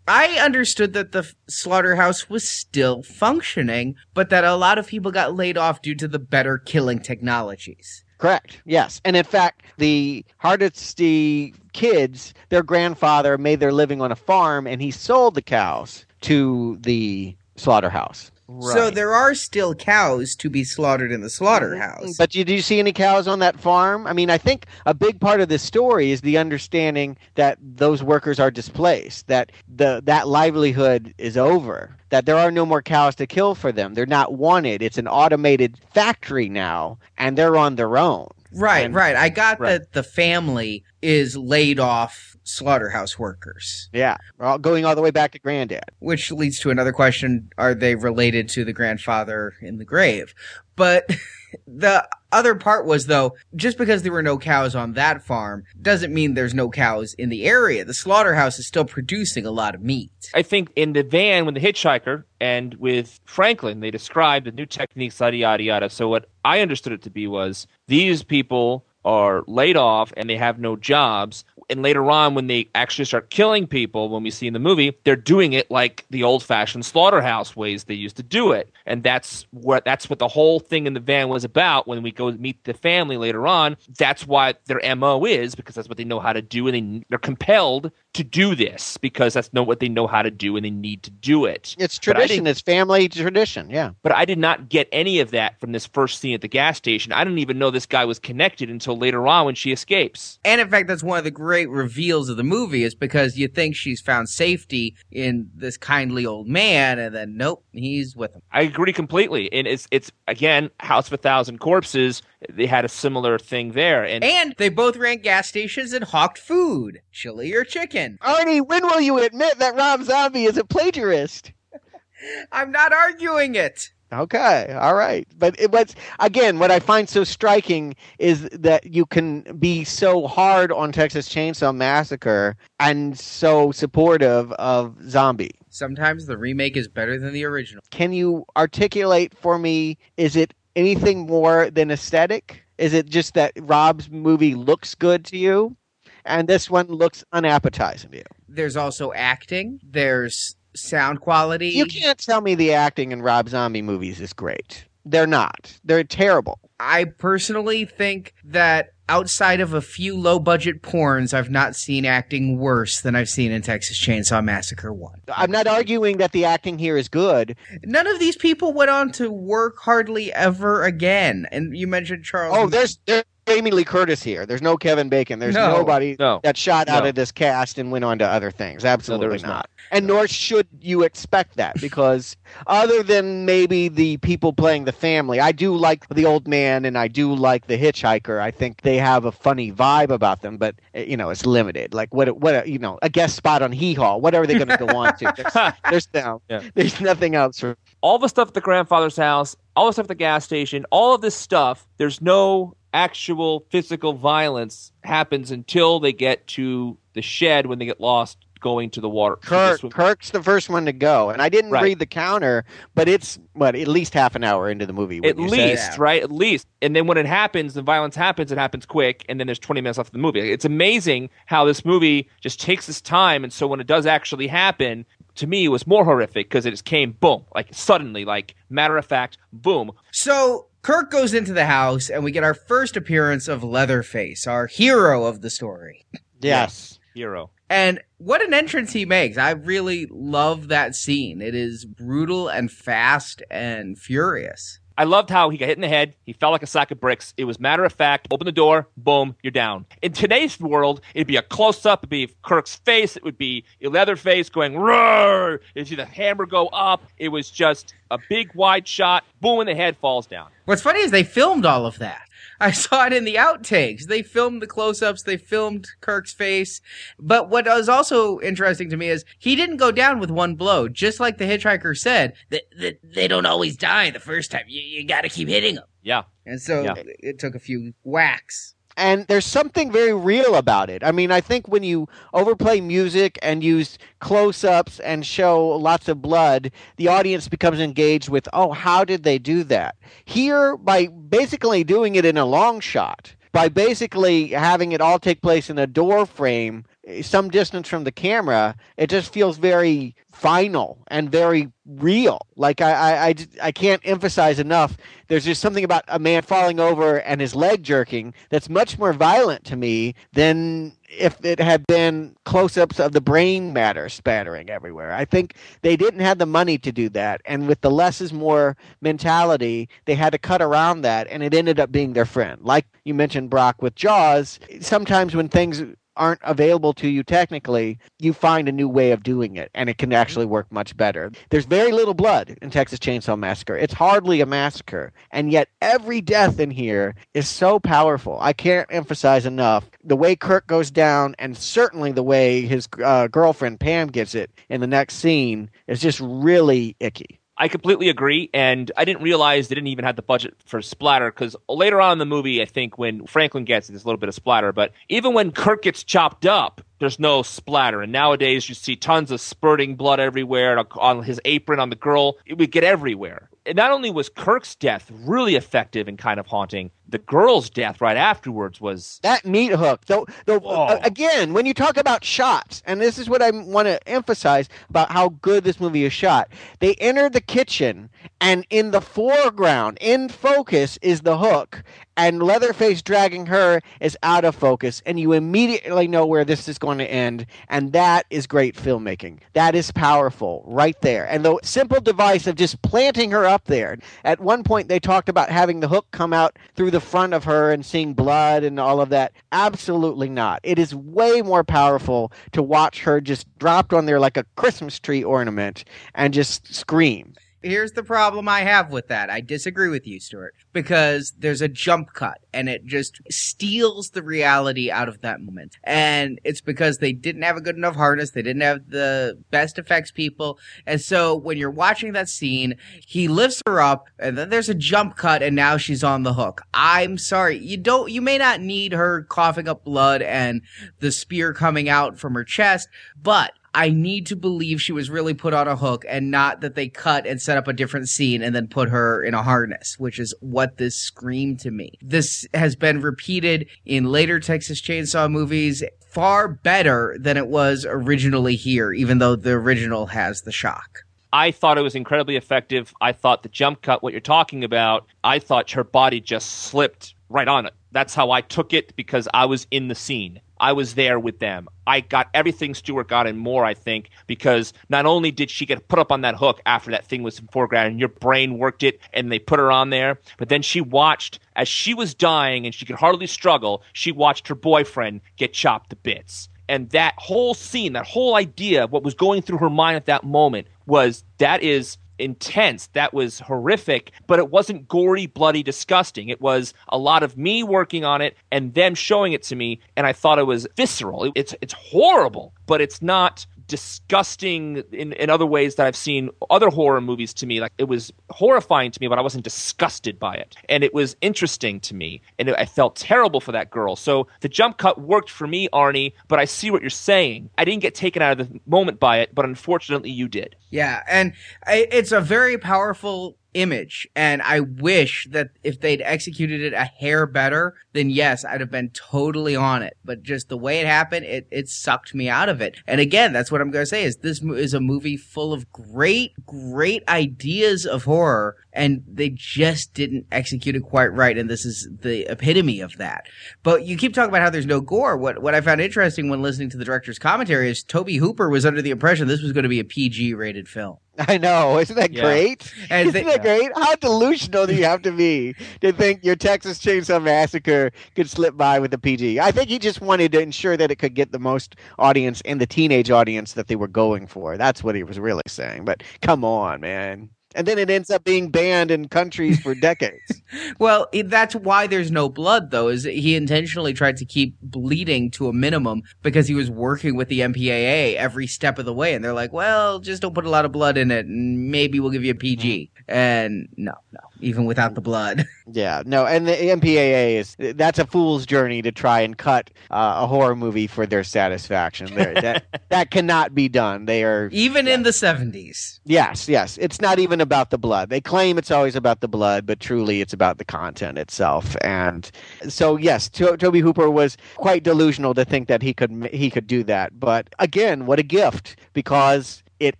I understood that the slaughterhouse was still functioning, but that a lot of people got laid off due to the better killing technologies. Correct. Yes. And in fact, the Hardesty kids, their grandfather made their living on a farm and he sold the cows to the slaughterhouse. So there are still cows to be slaughtered in the slaughterhouse. But did you see any cows on that farm? I mean, I think a big part of this story is the understanding that those workers are displaced, that the that livelihood is over, that there are no more cows to kill for them. They're not wanted. It's an automated factory now, and they're on their own. Right, and- right. I got Right. that the family is laid off slaughterhouse workers, Yeah, all- going all the way back to granddad. which leads to another question: Are they related to the grandfather in the grave? But <laughs> the other part was though, just because there were no cows on that farm doesn't mean there's no cows in the area. The slaughterhouse is still producing a lot of meat. I think in the van with the hitchhiker and with Franklin, they described the new techniques, yada yada yada. So what I understood it to be was these people are laid off and they have no jobs. And later on, when they actually start killing people, when we see in the movie, they're doing it like the old-fashioned slaughterhouse ways they used to do it, and that's what that's what the whole thing in the van was about. When we go meet the family later on, that's what their mo is because that's what they know how to do, and they, they're compelled to do this because that's know what they know how to do, and they need to do it. It's tradition. It's family tradition. Yeah. but I did not get any of that from this first scene at the gas station. I didn't even know this guy was connected until later on when she escapes. And in fact, that's one of the great reveals of the movie is because you think she's found safety in this kindly old man, and then nope, he's with him. I agree completely, and it's it's again House of a Thousand Corpses. They had a similar thing there, and And they both ran gas stations and hawked food, chili or chicken. Arnie, when will you admit that Rob Zombie is a plagiarist? <laughs> I'm not arguing it. Okay, all right. But it was again what I find so striking is that you can be so hard on Texas Chainsaw Massacre and so supportive of Zombie. Sometimes the remake is better than the original. Can you articulate for me is it anything more than aesthetic? Is it just that Rob's movie looks good to you and this one looks unappetizing to you? There's also acting. There's sound quality. You can't tell me the acting in Rob Zombie movies is great. They're not. They're terrible. I personally think that outside of a few low budget porns, I've not seen acting worse than I've seen in Texas Chainsaw Massacre 1. I'm not arguing that the acting here is good. None of these people went on to work hardly ever again. And you mentioned Charles. Oh, there's there's Jamie Lee Curtis here. There's no Kevin Bacon. There's No. nobody No. that shot out of this cast and went on to other things. Absolutely not. not. And nor should you expect that <laughs> because other than maybe the people playing the family, I do like the old man and I do like the hitchhiker. I think they have a funny vibe about them, but uh, you know, it's limited. Like what what you know, a guest spot on Hee Haw. What are they going to go on to? <laughs> There's, there's no, Yeah. there's nothing else for all the stuff at the grandfather's house, all the stuff at the gas station, all of this stuff, there's no actual physical violence happens until they get to the shed when they get lost going to the water. to the Kirk, swim- Kirk's the first one to go, and I didn't Right. read the counter, but it's what at least half an hour into the movie. At wouldn't you say? least, right? At least. And then when it happens, the violence happens, it happens quick, and then there's 20 minutes left of the movie. It's amazing how this movie just takes its time, and so when it does actually happen, to me, it was more horrific because it just came boom, like suddenly, like matter of fact, boom. So Kirk goes into the house, and we get our first appearance of Leatherface, our hero of the story. Yes. Hero. And what an entrance he makes. I really love that scene. It is brutal and fast and furious. I loved how he got hit in the head. He fell like a sack of bricks. It was matter of fact. Open the door, boom, you're down. In today's world, it'd be a close up. It'd be Kirk's face. It would be Leatherface going roar. You'd see the hammer go up. It was just a big wide shot. Boom, and the head falls down. What's funny is they filmed all of that. I <laughs> saw it in the outtakes. They filmed the close-ups. They filmed Kirk's face. But what was also interesting to me is he didn't go down with one blow. Just like the hitchhiker said, that, that they don't always die the first time. You, you got to keep hitting them. Yeah. And so Yeah. it took a few whacks. And there's something very real about it. I mean, I think when you overplay music and use close-ups and show lots of blood, the audience becomes engaged with, "Oh, how did they do that?" Here by basically doing it in a long shot, by basically having it all take place in a door frame some distance from the camera, it just feels very final and very real. Like I, I, I can't emphasize enough. There's just something about a man falling over and his leg jerking that's much more violent to me than if it had been close-ups of the brain matter spattering everywhere. I think they didn't have the money to do that, and with the less is more mentality, they had to cut around that, and it ended up being their friend. Like you mentioned, Brock with Jaws. Sometimes when things aren't available to you technically, you find a new way of doing it, and it can actually work much better. There's very little blood in Texas Chainsaw Massacre. It's hardly a massacre, and yet every death in here is so powerful. I can't emphasize enough the way Kirk goes down, and certainly the way his uh, girlfriend Pam gets it in the next scene is just really icky. I completely agree, and I didn't realize they didn't even have the budget for splatter because later on in the movie, I think when Franklin gets it, there's a little bit of splatter. But even when Kirk gets chopped up, there's no splatter. And nowadays, you see tons of spurting blood everywhere on his apron on the girl. It would get everywhere. And not only was Kirk's death really effective and kind of haunting, the girl's death right afterwards was That meat hook, though, though Oh. uh, again, when you talk about shots, and this is what I want to emphasize about how good this movie is shot. They enter the kitchen, and in the foreground, in focus, is the hook, and Leatherface dragging her is out of focus, and you immediately know where this is going to end, and that is great filmmaking. That is powerful right there. And the simple device of just planting her up there. At one point, they talked about having the hook come out through the front of her and seeing blood and all of that. Absolutely not. It is way more powerful to watch her just dropped on there like a Christmas tree ornament and just scream. Here's the problem I have with that. I disagree with you, Stuart, because there's a jump cut and it just steals the reality out of that moment. And it's because they didn't have a good enough harness. They didn't have the best effects people. And so when you're watching that scene, he lifts her up and then there's a jump cut and now she's on the hook. I'm sorry. You don't, you may not need her coughing up blood and the spear coming out from her chest, but I need to believe she was really put on a hook and not that they cut and set up a different scene and then put her in a harness, which is what this screamed to me. This has been repeated in later Texas Chainsaw movies far better than it was originally here, even though the original has the shock. I thought it was incredibly effective. I thought the jump cut, what you're talking about, I thought her body just slipped right on it. That's how I took it because I was in the scene. I was there with them. I got everything Stuart got and more, I think, because not only did she get put up on that hook after that thing was in foreground and your brain worked it and they put her on there, but then she watched as she was dying and she could hardly struggle, she watched her boyfriend get chopped to bits. And that whole scene, that whole idea what was going through her mind at that moment was that is intense. That was horrific, but it wasn't gory, bloody, disgusting. It was a lot of me working on it and them showing it to me, and I thought it was visceral. It's it's horrible, but it's not disgusting in, in other ways that I've seen other horror movies to me. Like it was horrifying to me, but I wasn't disgusted by it. And it was interesting to me. And I felt terrible for that girl. So the jump cut worked for me, Arnie, but I see what you're saying. I didn't get taken out of the moment by it, but unfortunately you did. Yeah, and I, it's a very powerful image, and I wish that if they'd executed it a hair better, then yes, I'd have been totally on it. But just the way it happened, it, it sucked me out of it. And again, that's what I'm going to say is this is a movie full of great, great ideas of horror and they just didn't execute it quite right. And this is the epitome of that. But you keep talking about how there's no gore. What what I found interesting when listening to the director's commentary is Tobe Hooper was under the impression this was going to be a PG rated film. <laughs> I know. Isn't that Yeah. great? Isn't they- that great? How delusional do you have to be to think your Texas Chainsaw Massacre could slip by with a PG? I think he just wanted to ensure that it could get the most audience and the teenage audience that they were going for. That's what he was really saying. But come on, man. And then it ends up being banned in countries for decades. <laughs> Well, that's why there's no blood, though. Is he intentionally tried to keep bleeding to a minimum because he was working with the MPAA every step of the way, and they're like, "Well, just don't put a lot of blood in it, and maybe we'll give you a PG." And no, no, even without the blood. <laughs> Yeah, no, and the MPAA is that's a fool's journey to try and cut uh, a horror movie for their satisfaction. That <laughs> that cannot be done. They are even in the 70s. Yes, yes. It's not even about the blood. They claim it's always about the blood, but truly it's about the content itself. And so, yes, to- Tobe Hooper was quite delusional to think that he could he could do that. But again, what a gift because it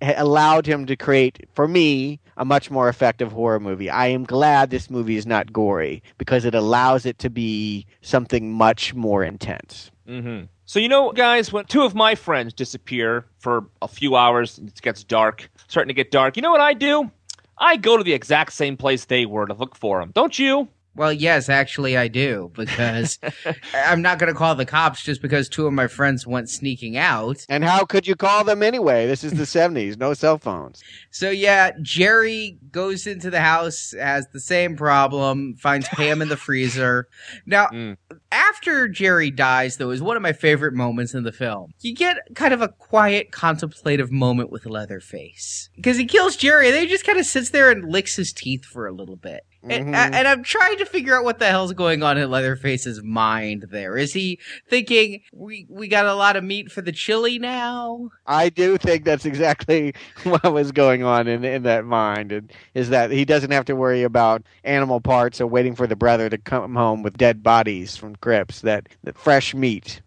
allowed him to create for me a much more effective horror movie. I am glad this movie is not gory because it allows it to be something much more intense. hmm So you know, guys, when two of my friends disappear for a few hours, it gets dark, starting to get dark. You know what I do? I go to the exact same place they were to look for them. Don't you? Well, yes, actually, I do because <laughs> I'm not going to call the cops just because two of my friends went sneaking out. And how could you call them anyway? This is the <laughs> 70s, no cell phones. So yeah, Jerry goes into the house, has the same problem, finds Pam in the freezer. <laughs> Now, Mm. after Jerry dies, though, is one of my favorite moments in the film. You get kind of a quiet, contemplative moment with Leatherface because he kills Jerry, and then he just kind of sits there and licks his teeth for a little bit. And, Mhm. and I'm trying to figure out what the hell's going on in Leatherface's mind. There is he thinking we we got a lot of meat for the chili now? I do think that's exactly <laughs> what was going on in in that mind, and is that he doesn't have to worry about animal parts or waiting for the brother to come home with dead bodies from crypts. That, that fresh meat.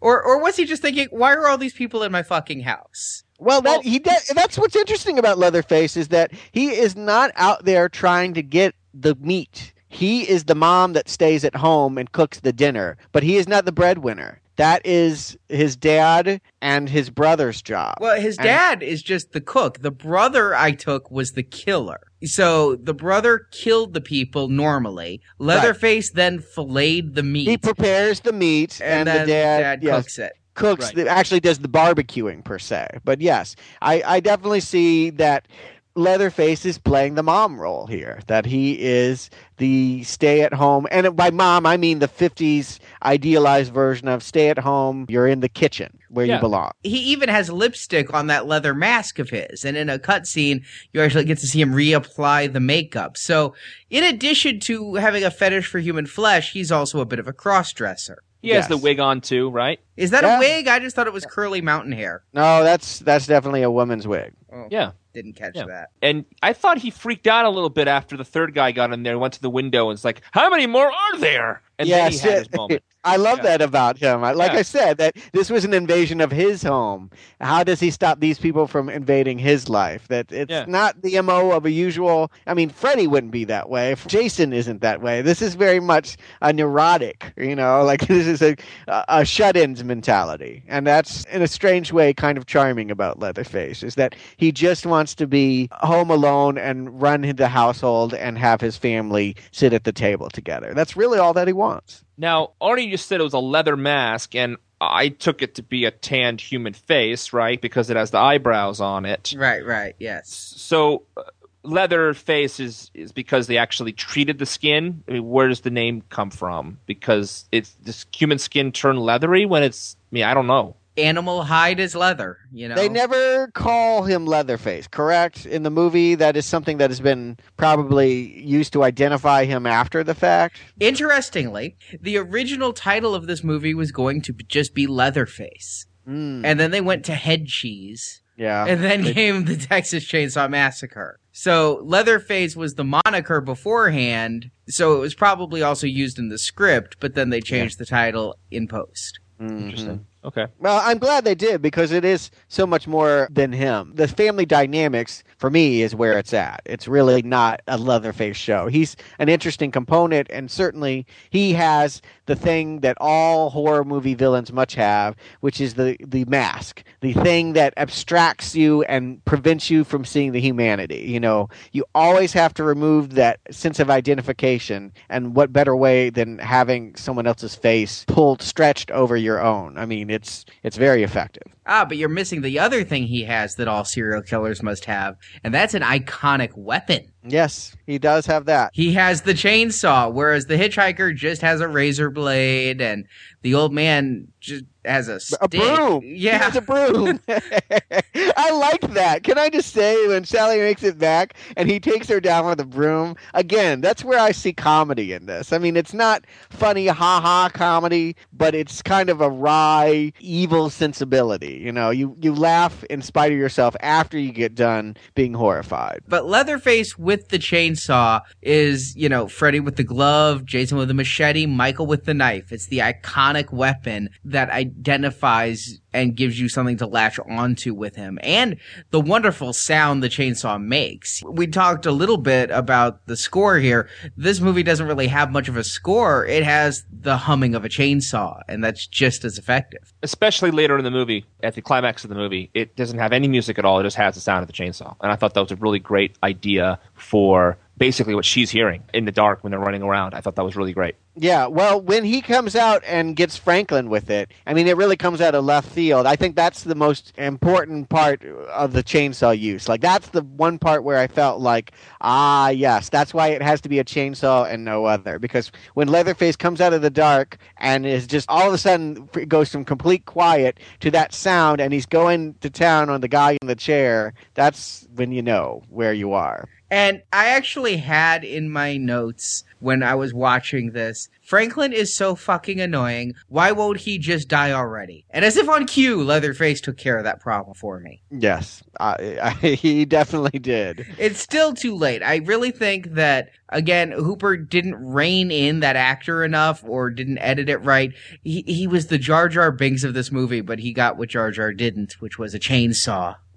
Or or was he just thinking, why are all these people in my fucking house? Well, that he does, that's what's interesting about Leatherface is that he is not out there trying to get the meat. He is the mom that stays at home and cooks the dinner, but he is not the breadwinner. That is his dad and his brother's job. Well, his And- dad is just the cook. The brother I took was the killer. So the brother killed the people normally. Leatherface then filleted the meat. he prepares the meat, and, and, the dad, yes, cooks it. cooks Right. the, actually does the barbecuing per se but yes I, I definitely see that leatherface is playing the mom role here that he is the stay at home and by mom i mean the 50s idealized version of stay at home you're in the kitchen where Yeah. you belong He even has lipstick on that leather mask of his, and in a cutscene, you actually get to see him reapply the makeup. So, in addition to having a fetish for human flesh, he's also a bit of a cross-dresser. He has Yes. the wig on too, right? Is that Yeah. a wig? I just thought it was curly mountain hair. no that's that's definitely a woman's wig Oh, Yeah. didn't catch Yeah. that. And I thought he freaked out a little bit after the third guy got in there, went to the window, and was like, "How many more are there?" And then he Yes, had his moment. <laughs> I love Yeah. that about him. Like Yeah. I said, that this was an invasion of his home. How does he stop these people from invading his life? That it's Yeah. not the mo of a usual. I mean, Freddy wouldn't be that way. Jason isn't that way. This is very much a neurotic. You know, <laughs> like this is a a, a shut-ins mentality, and that's in a strange way kind of charming about Leatherface. Is that he just wants to be home alone and run the household and have his family sit at the table together. That's really all that he wants. Now, Arnie just said it was a leather mask, and I took it to be a tanned human face, right? Because it has the eyebrows on it. Right, right, yes. So, uh, leather face is is because they actually treated the skin. I mean, where does the name come from? Because it's this human skin turn leathery when it's. I mean, I don't know. Animal hide is leather, you know. They never call him Leatherface, correct? In the movie, that is something that has been probably used to identify him after the fact. Interestingly, the original title of this movie was going to just be Leatherface. Mm, And then they went to Head Cheese. yeah. And then They- <laughs> came the Texas Chainsaw Massacre. So Leatherface was the moniker beforehand. So it was probably also used in the script, but then they changed the title in post. Mhm. Interesting. Okay. Well, I'm glad they did because it is so much more than him. The family dynamics for me is where it's at. It's really not a Leatherface show. He's an interesting component, and certainly he has the thing that all horror movie villains much have, which is the the mask, the thing that abstracts you and prevents you from seeing the humanity. You know, you always have to remove that sense of identification, and what better way than having someone else's face pulled, stretched over your own? I mean, it's it's very effective. Ah, but you're missing the other thing he has that all serial killers must have, and that's an iconic weapon. Yes, he does have that. He has the chainsaw, whereas the hitchhiker just has a razor blade, and the old man just has a. A broom. He Yeah. has a broom. <laughs> <laughs> I like that. Can I just say when Sally makes it back and he takes her down with a broom? Again, that's where I see comedy in this. I mean, it's not funny ha ha comedy, but it's kind of a wry, evil sensibility. You know, you you laugh in spite of yourself after you get done being horrified. But Leatherface with the chainsaw is, you know, Freddy with the glove, Jason with the machete, Michael with the knife. It's the iconic weapon that identifies and gives you something to latch onto with him. And the wonderful sound the chainsaw makes. We talked a little bit about the score here. This movie doesn't really have much of a score. It has the humming of a chainsaw, and that's just as effective. Especially later in the movie, at the climax of the movie, it doesn't have any music at all. It just has the sound of the chainsaw. And I thought that was a really great idea for basically what she's hearing in the dark when they're running around. I thought that was really great. Yeah, well, when he comes out and gets Franklin with it, I mean, it really comes out of left field. I think that's the most important part of the chainsaw use. Like, that's the one part where I felt like, ah, yes, that's why it has to be a chainsaw and no other. Because when Leatherface comes out of the dark and is just all of a sudden goes from complete quiet to that sound, and he's going to town on the guy in the chair, that's when you know where you are. And I actually had in my notes when I was watching this, Franklin is so fucking annoying. Why won't he just die already? And as if on cue, Leatherface took care of that problem for me. Yes, I, I, <laughs> he definitely did. It's still too late. I really think that, again, Hooper didn't rein in that actor enough or didn't edit it right. He, he was the Jar Jar Binks of this movie, but he got what Jar Jar didn't, which was a chainsaw. <laughs>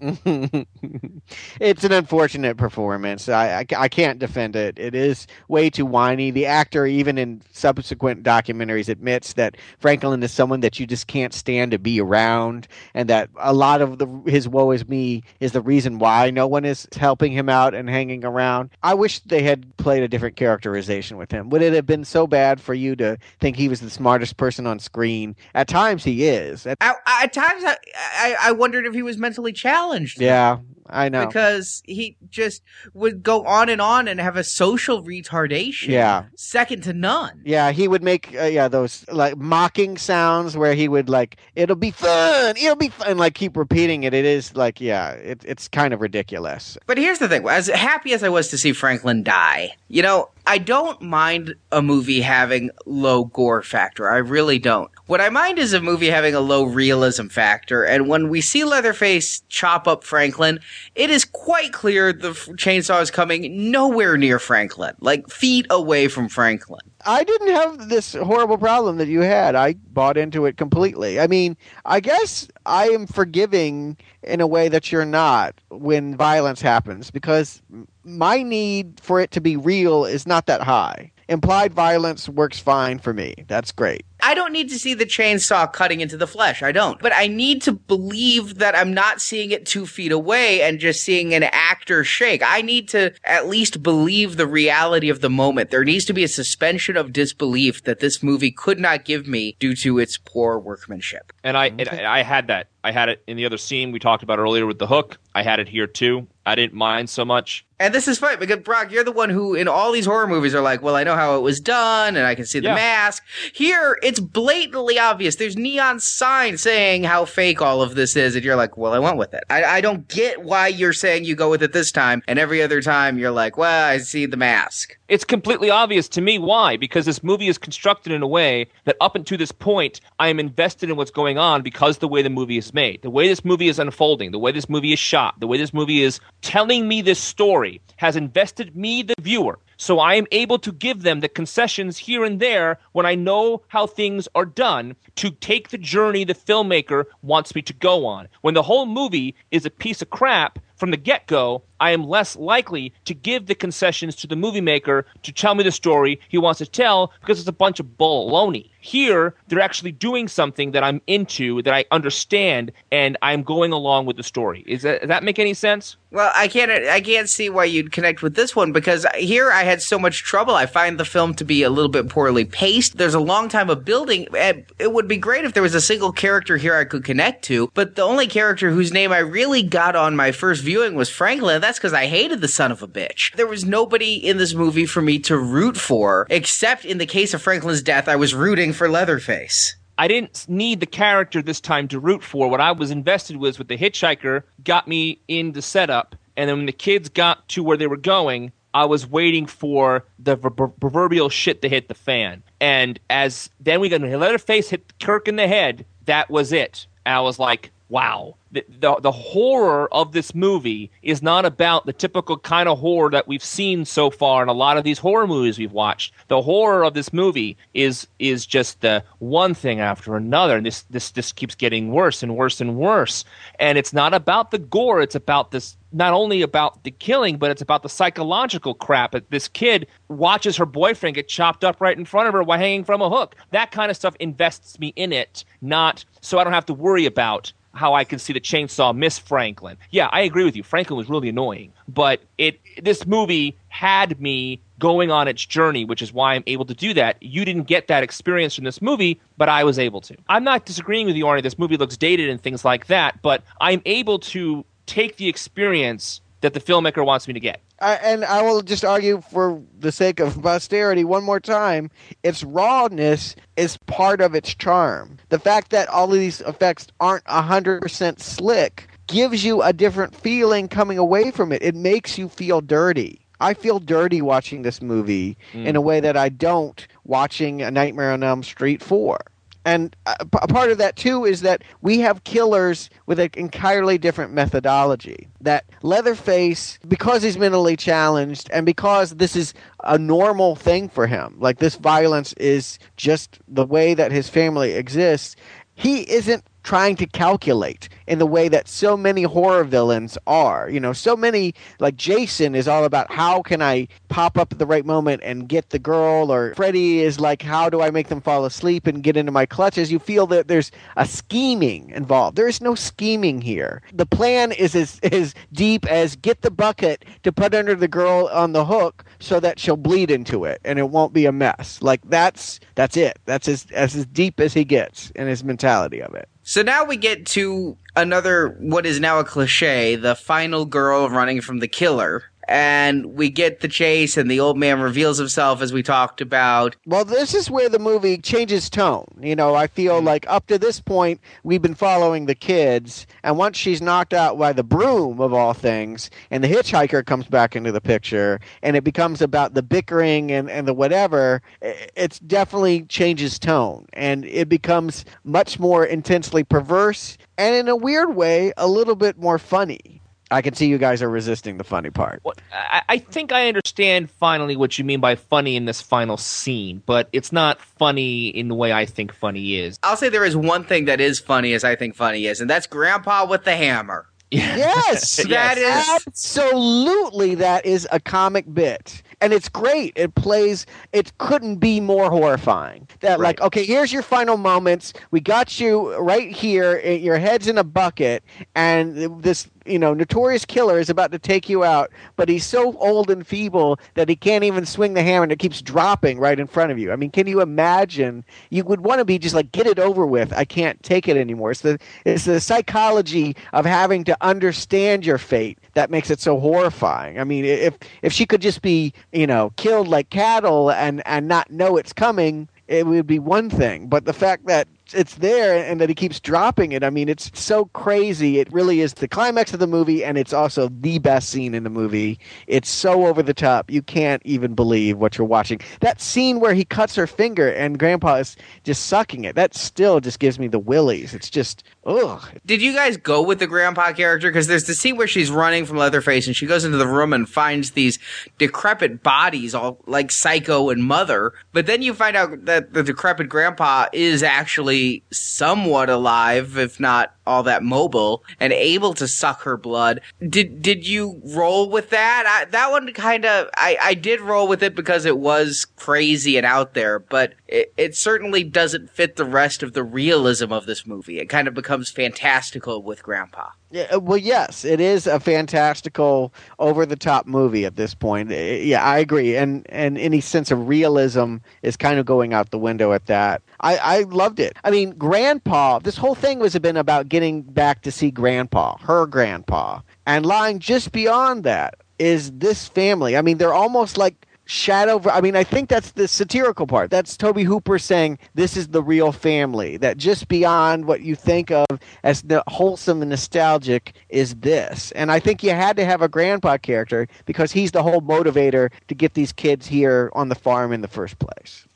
it's an unfortunate performance. I, I, I can't defend it. It is way too whiny. The actor, even in subsequent documentaries, admits that Franklin is someone that you just can't stand to be around, and that a lot of the his woe is me is the reason why no one is helping him out and hanging around. I wish they had played a different characterization with him. Would it have been so bad for you to think he was the smartest person on screen? At times, he is. At, At, at times, I, I, I wondered if he was mentally challenged. yeah, I know. Because he just would go on and on and have a social retardation. Yeah. Second to none. Yeah, he would make uh, yeah those like mocking sounds where he would like it'll be fun, it'll be fun, and, like keep repeating it. It is like yeah, it, it's kind of ridiculous. But here's the thing: as happy as I was to see Franklin die, you know, I don't mind a movie having low gore factor. I really don't. What I mind is a movie having a low realism factor. And when we see Leatherface chop up Franklin, it is quite clear the chainsaw is coming nowhere near Franklin, like feet away from Franklin. I didn't have this horrible problem that you had. I bought into it completely. I mean, I guess I am forgiving in a way that you're not when violence happens because my need for it to be real is not that high. Implied violence works fine for me. That's great. I don't need to see the chainsaw cutting into the flesh. I don't. But I need to believe that I'm not seeing it two feet away and just seeing an actor shake. I need to at least believe the reality of the moment. There needs to be a suspension of disbelief that this movie could not give me due to its poor workmanship. And I, it, I had that. I had it in the other scene we talked about earlier with the hook. I had it here too. I didn't mind so much. And this is funny because Brock, you're the one who in all these horror movies are like, well, I know how it was done and I can see the Yeah. mask. Here, it's blatantly obvious. There's neon signs saying how fake all of this is. And you're like, well, I went with it. I, I don't get why you're saying you go with it this time. And every other time you're like, well, I see the mask. It's completely obvious to me why, because this movie is constructed in a way that up until this point, I am invested in what's going on because the way the movie is made, the way this movie is unfolding, the way this movie is shot, the way this movie is telling me this story has invested me, the viewer, So I am able to give them the concessions here and there when I know how things are done to take the journey the filmmaker wants me to go on. When the whole movie is a piece of crap, from the get go, I am less likely to give the concessions to the movie maker to tell me the story he wants to tell because it's a bunch of baloney. Here, they're actually doing something that I'm into, that I understand, and I'm going along with the story. Is that, does that make any sense? Well, I can't. I can't see why you'd connect with this one because here I had so much trouble. I find the film to be a little bit poorly paced. There's a long time of building. It would be great if there was a single character here I could connect to, but the only character whose name I really got on my first viewing was Franklin. That's because I hated the son of a bitch. There was nobody in this movie for me to root for, except in the case of Franklin's death, I was rooting for Leatherface. I didn't need the character this time to root for. What I was invested was with the hitchhiker got me in the setup, and then when the kids got to where they were going, I was waiting for the proverbial shit to hit the fan. And as then we got Leatherface hit Kirk in the head, that was it. I was like, wow, the, the, horror of this movie is not about the typical kind of horror that we've seen so far in a lot of these horror movies we've watched. The horror of this movie is is just the one thing after another, and this this this keeps getting worse and worse and worse. And it's not about the gore; it's about this. Not only about the killing, but it's about the psychological crap. That this kid watches her boyfriend get chopped up right in front of her while hanging from a hook. That kind of stuff invests me in it, not so I don't have to worry about how I can see the chainsaw miss Franklin. Yeah, I agree with you. Franklin was really annoying, but it this movie had me going on its journey, which is why I'm able to do that. You didn't get that experience from this movie, but I was able to. I'm not disagreeing with you, Arnie. This movie looks dated and things like that, but I'm able to take the experience that the filmmaker wants me to get. I, and I will just argue for the sake of posterity one more time its rawness is part of its charm. The fact that all of these effects aren't 100% slick gives you a different feeling coming away from it. It makes you feel dirty. I feel dirty watching this movie mm. in a way that I don't watching A Nightmare on Elm Street 4 and a uh, part of that too is that we have killers with an entirely different methodology. That Leatherface, because he's mentally challenged and because this is a normal thing for him, like this violence is just the way that his family exists, he isn't trying to calculate in the way that so many horror villains are. You know, so many like Jason is all about how can I pop up at the right moment and get the girl, or Freddy is like how do I make them fall asleep and get into my clutches. You feel that there's a scheming involved. There is no scheming here. The plan is as, <laughs> as deep as get the bucket to put under the girl on the hook so that she'll bleed into it and it won't be a mess. Like that's that's it. That's as as, as deep as he gets in his mentality of it. So now we get to another, what is now a cliche, the final girl running from the killer and we get the chase and the old man reveals himself as we talked about. Well this is where the movie changes tone. You know i feel mm. like up to this point we've been following the kids and once she's knocked out by the broom of all things and the hitchhiker comes back into the picture and it becomes about the bickering and, and the whatever it definitely changes tone and it becomes much more intensely perverse and in a weird way a little bit more funny I can see you guys are resisting the funny part. Well, I, I, think I understand finally what you mean by funny in this final scene, but it's not funny in the way I think funny is. I'll say there is one thing that is funny as I think funny is, and that's Grandpa with the hammer. <laughs> Yes, <laughs> that yes. is absolutely that is a comic bit and it's great. It plays. It couldn't be more horrifying. That right. like, okay, here's your final moments. We got you right here. Eh, your head's in a bucket, and this you know notorious killer is about to take you out, but he's so old and feeble that he can't even swing the hammer, and it keeps dropping right in front of you. I mean, can you imagine? You would want to be just like, get it over with. I can't take it anymore. It's the it's the psychology of having to understand your fate that makes it so horrifying. I mean, if if she could just be you know killed like cattle and and not know it's coming, it would be one thing. But the fact that it's there and that he keeps dropping it. I mean, it's so crazy. It really is the climax of the movie, and it's also the best scene in the movie. It's so over the top. You can't even believe what you're watching. That scene where he cuts her finger and Grandpa is just sucking it. That still just gives me the willies. It's just ugh. Did you guys go with the grandpa character? Because there's the scene where she's running from Leatherface and she goes into the room and finds these decrepit bodies, all like Psycho and Mother. But then you find out that the decrepit grandpa is actually somewhat alive, if not all that mobile and able to suck her blood. Did did you roll with that? I, that one kind of I, I did roll with it because it was crazy and out there, but it, it certainly doesn't fit the rest of the realism of this movie. It kind of becomes fantastical with Grandpa. Yeah, uh, well, yes, it is a fantastical, over-the-top movie at this point. Yeah, I agree, and and any sense of realism is kind of going out the window at that. I, I loved it. I mean, Grandpa. This whole thing was been about getting back to see Grandpa, her Grandpa, and lying just beyond that is this family. I mean, they're almost like shadow i mean i think that's the satirical part. That's Tobe Hooper saying this is the real family that just beyond what you think of as the wholesome and nostalgic is this. And i think you had to have a grandpa character because he's the whole motivator to get these kids here on the farm in the first place.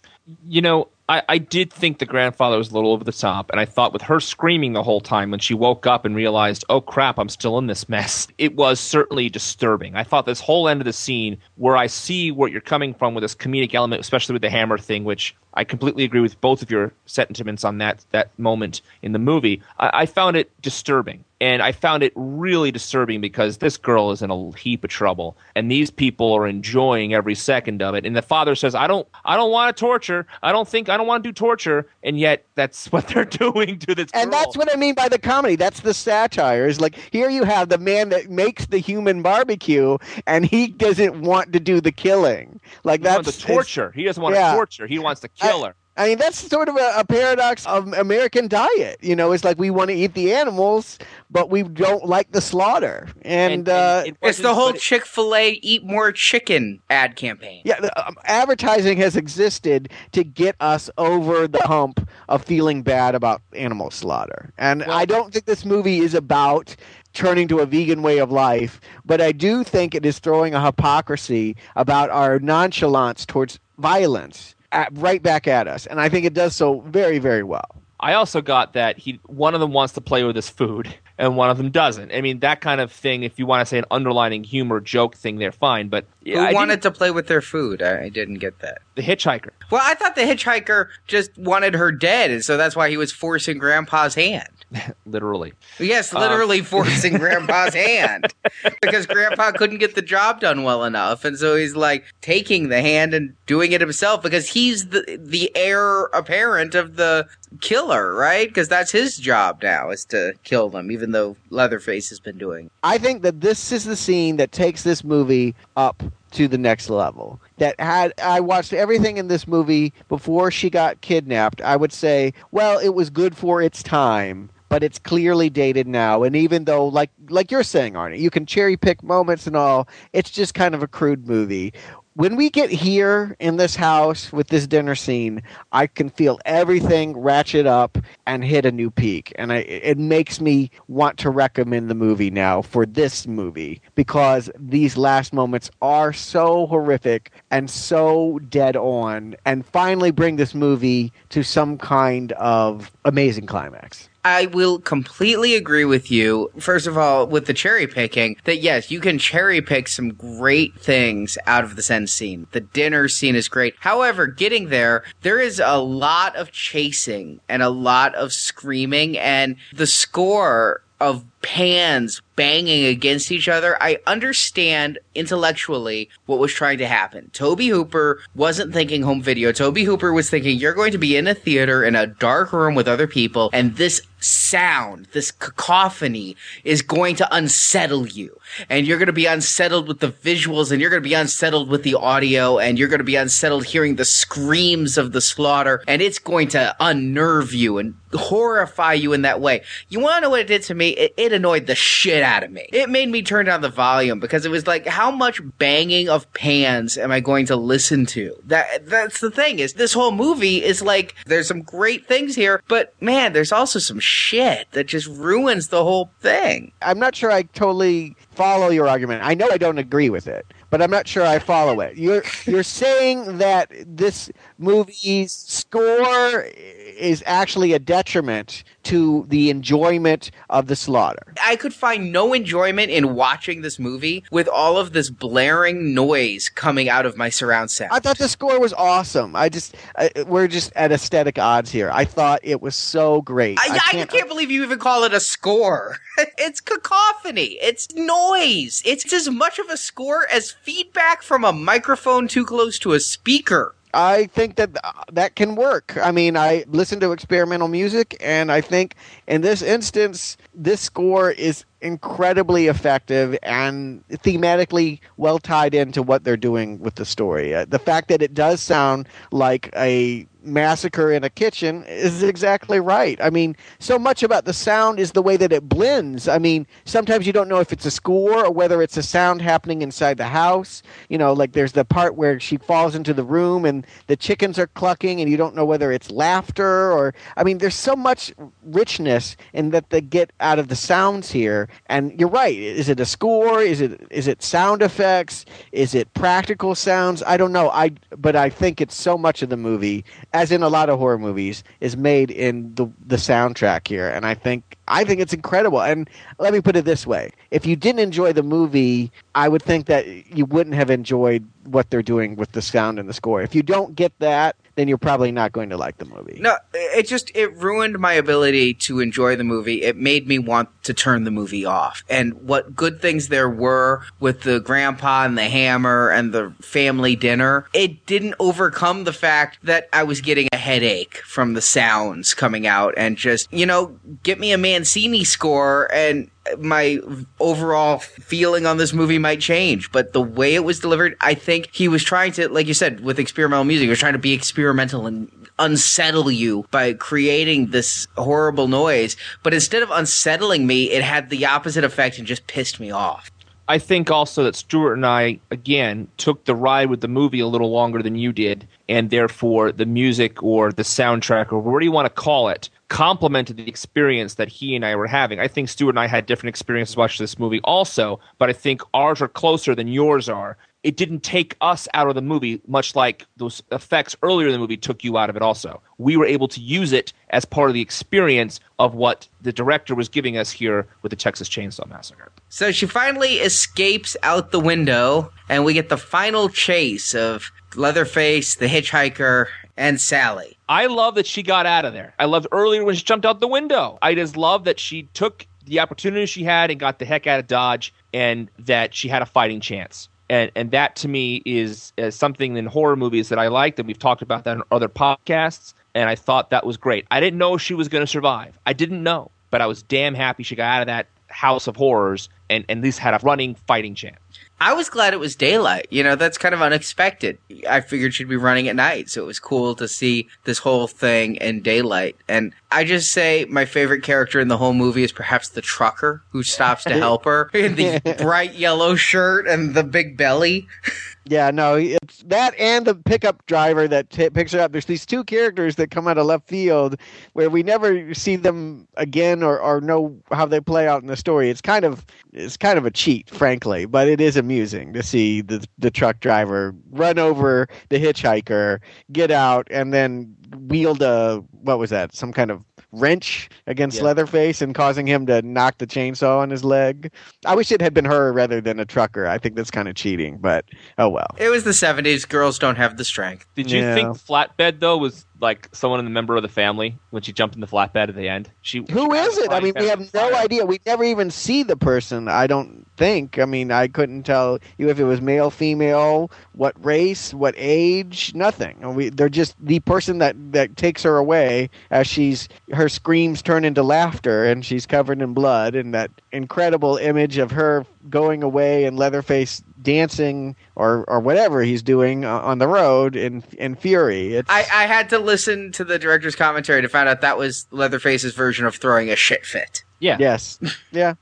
You know, I, I did think the grandfather was a little over the top, and I thought with her screaming the whole time when she woke up and realized, oh crap, I'm still in this mess, <laughs> it was certainly disturbing. I thought this whole end of the scene, where I see where you're coming from with this comedic element, especially with the hammer thing, which I completely agree with both of your sentiments on that that moment in the movie. I, I found it disturbing, and I found it really disturbing because this girl is in a heap of trouble, and these people are enjoying every second of it. And the father says, "I don't, I don't want to torture. I don't think I don't want to do torture," and yet that's <laughs> what they're doing to this. and girl. that's what i mean by the comedy that's the satire is like here you have the man that makes the human barbecue and he doesn't want to do the killing like He that's to torture. He doesn't want yeah. to torture. He wants to kill her. I mean, that's sort of a, a paradox of American diet. You know, it's like we want to eat the animals, but we don't like the slaughter. And, uh, it It's the whole Chick Fil A "Eat More Chicken" ad campaign. yeah, the, um, advertising has existed to get us over the hump of feeling bad about animal slaughter. And I don't think this movie is about turning to a vegan way of life, but I do think it is throwing a hypocrisy about our nonchalance towards violence at, right back at us. And I think it does so very, very well. I also got that he one of them wants to play with his food and one of them doesn't. I mean that kind of thing. If you want to say an underlining humor joke thing, they're fine. But yeah, Who I wanted to play with their food? I, I didn't get that. the hitchhiker? Well, I thought the hitchhiker just wanted her dead, and so that's why he was forcing Grandpa's hand. <laughs> Literally, Yes, um, literally <laughs> forcing Grandpa's hand because Grandpa couldn't get the job done well enough, and so he's like taking the hand and doing it himself because he's the the heir apparent of the killer, right? Because that's his job now is to kill them, even though Leatherface has been doing. I think that this is the scene that takes this movie up to the next level. That had I watched everything in this movie before she got kidnapped, I would say, well, it was good for its time, but it's clearly dated now. And even though, like like you're saying, Arnie, you can cherry pick moments and all, it's just kind of a crude movie. When we get here in this house with this dinner scene, I can feel everything ratchet up and hit a new peak, and I, it makes me want to recommend the movie now for this movie because these last moments are so horrific and so dead on, and finally bring this movie to some kind of amazing climax. I will completely agree with you. First of all, with the cherry picking, that yes, you can cherry pick some great things out of the end scene. The dinner scene is great. However, getting there, there is a lot of chasing and a lot of screaming, and the score of pans banging against each other. I understand intellectually what was trying to happen. Tobe Hooper wasn't thinking home video. Tobe Hooper was thinking you're going to be in a theater in a dark room with other people and this sound, this cacophony is going to unsettle you. And you're going to be unsettled with the visuals and you're going to be unsettled with the audio and you're going to be unsettled hearing the screams of the slaughter and it's going to unnerve you and horrify you in that way. You want to know what it did to me? It, it annoyed the shit out of me. It made me turn down the volume because it was like, how much banging of pans am I going to listen to? That that's the thing is this whole movie is like there's some great things here, but man, there's also some shit that just ruins the whole thing. I'm not sure I totally follow your argument. I know I don't agree with it, but I'm not sure I follow it. You're you're saying that this movie's score is actually a detriment to the enjoyment of the slaughter. I could find no enjoyment in watching this movie with all of this blaring noise coming out of my surround sound. I thought the score was awesome. I just uh, we're just at aesthetic odds here. I thought it was so great. I, I can't, believe you even call it a score. <laughs> it's cacophony. It's noise. It's as much of a score as feedback from a microphone too close to a speaker. I think that uh, that can work. I mean, I listen to experimental music, and I think in this instance, this score is incredibly effective and thematically well tied into what they're doing with the story. Uh, the fact that it does sound like a massacre in a kitchen is exactly right. I mean, so much about the sound is the way that it blends. I mean, sometimes you don't know if it's a score or whether it's a sound happening inside the house. You know, like there's the part where she falls into the room and the chickens are clucking and you don't know whether it's laughter or I mean, there's so much richness in that they get out of the sounds here. And you're right. Is it a score? Is it is it sound effects? Is it practical sounds? I don't know. I but I think it's so much of the movie as in a lot of horror movies, is made in the the soundtrack here, and I think I think it's incredible. And let me put it this way: if you didn't enjoy the movie, I would think that you wouldn't have enjoyed what they're doing with the sound and the score. If you don't get that, then you're probably not going to like the movie. No, it just it ruined my ability to enjoy the movie. It made me want to turn the movie off. And what good things there were with the grandpa and the hammer and the family dinner, it didn't overcome the fact that I was getting a headache from the sounds coming out and just, you know, get me a Mancini score and my overall feeling on this movie might change, but the way it was delivered, I think he was trying to, like you said, with experimental music, he was trying to be experimental and unsettle you by creating this horrible noise. But instead of unsettling me, it had the opposite effect and just pissed me off. I think also that Stuart and I, again, took the ride with the movie a little longer than you did, and therefore the music or the soundtrack or whatever you want to call it complemented the experience that he and I were having. I think Stuart and I had different experiences watching this movie also, but I think ours are closer than yours are. It didn't take us out of the movie, much like those effects earlier in the movie took you out of it also. We were able to use it as part of the experience of what the director was giving us here with the Texas Chainsaw Massacre. So she finally escapes out the window, and we get the final chase of Leatherface, the hitchhiker, and Sally. I love that she got out of there. I loved earlier when she jumped out the window. I just love that she took the opportunity she had and got the heck out of Dodge, and that she had a fighting chance. And and that to me is, is something in horror movies that I like. That we've talked about that in other podcasts, and I thought that was great. I didn't know she was going to survive. I didn't know, but I was damn happy she got out of that house of horrors and, and at least had a running fighting chance. I was glad it was daylight. You know, that's kind of unexpected. I figured she'd be running at night, so it was cool to see this whole thing in daylight. And I just say my favorite character in the whole movie is perhaps the trucker who stops to <laughs> help her in the <laughs> bright yellow shirt and the big belly. Yeah, no, it's that and the pickup driver that t- picks her up. There's these two characters that come out of left field where we never see them again or, or know how they play out in the story. It's kind of it's kind of a cheat, frankly, but it is amusing to see the the truck driver run over the hitchhiker, get out, and then wield a what was that? Some kind of wrench against Yeah. Leatherface and causing him to knock the chainsaw on his leg. I wish it had been her rather than a trucker. I think that's kind of cheating, but oh well. It was the 70s. Girls don't have the strength. Did you Yeah. think flatbed though was like someone in the member of the family when she jumped in the flatbed at the end? She Who she is it? I mean, we have no idea. We never even see the person. I don't think. I mean, I couldn't tell you if it was male, female, what race, what age, nothing. And We, they're just the person that that takes her away as she's her screams turn into laughter and she's covered in blood and that incredible image of her going away and Leatherface dancing or or whatever he's doing uh, on the road in in fury. It's I, I had to listen to the director's commentary to find out that was Leatherface's version of throwing a shit fit. Yeah. yes. <laughs> Yeah.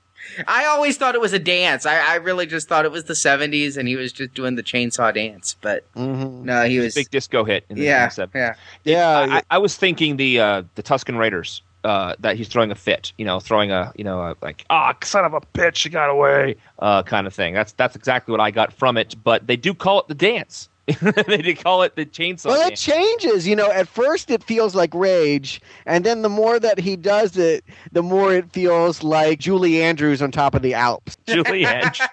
I always thought it was a dance. I, I really just thought it was the 70s and he was just doing the chainsaw dance. But Mhm. no, he was. Big disco hit in the yeah, 70s. yeah. Yeah. I, I- I was thinking the uh, the Tusken Raiders uh, that he's throwing a fit, you know, throwing a you know a, like ah son of a bitch, you got away uh, kind of thing. That's that's exactly what I got from it. But they do call it the dance. <laughs> they do call it the chainsaw. Well, man. it changes. You know, at first it feels like rage, and then the more that he does it, the more it feels like Julie Andrews on top of the Alps. <laughs> Julie Edge. <laughs>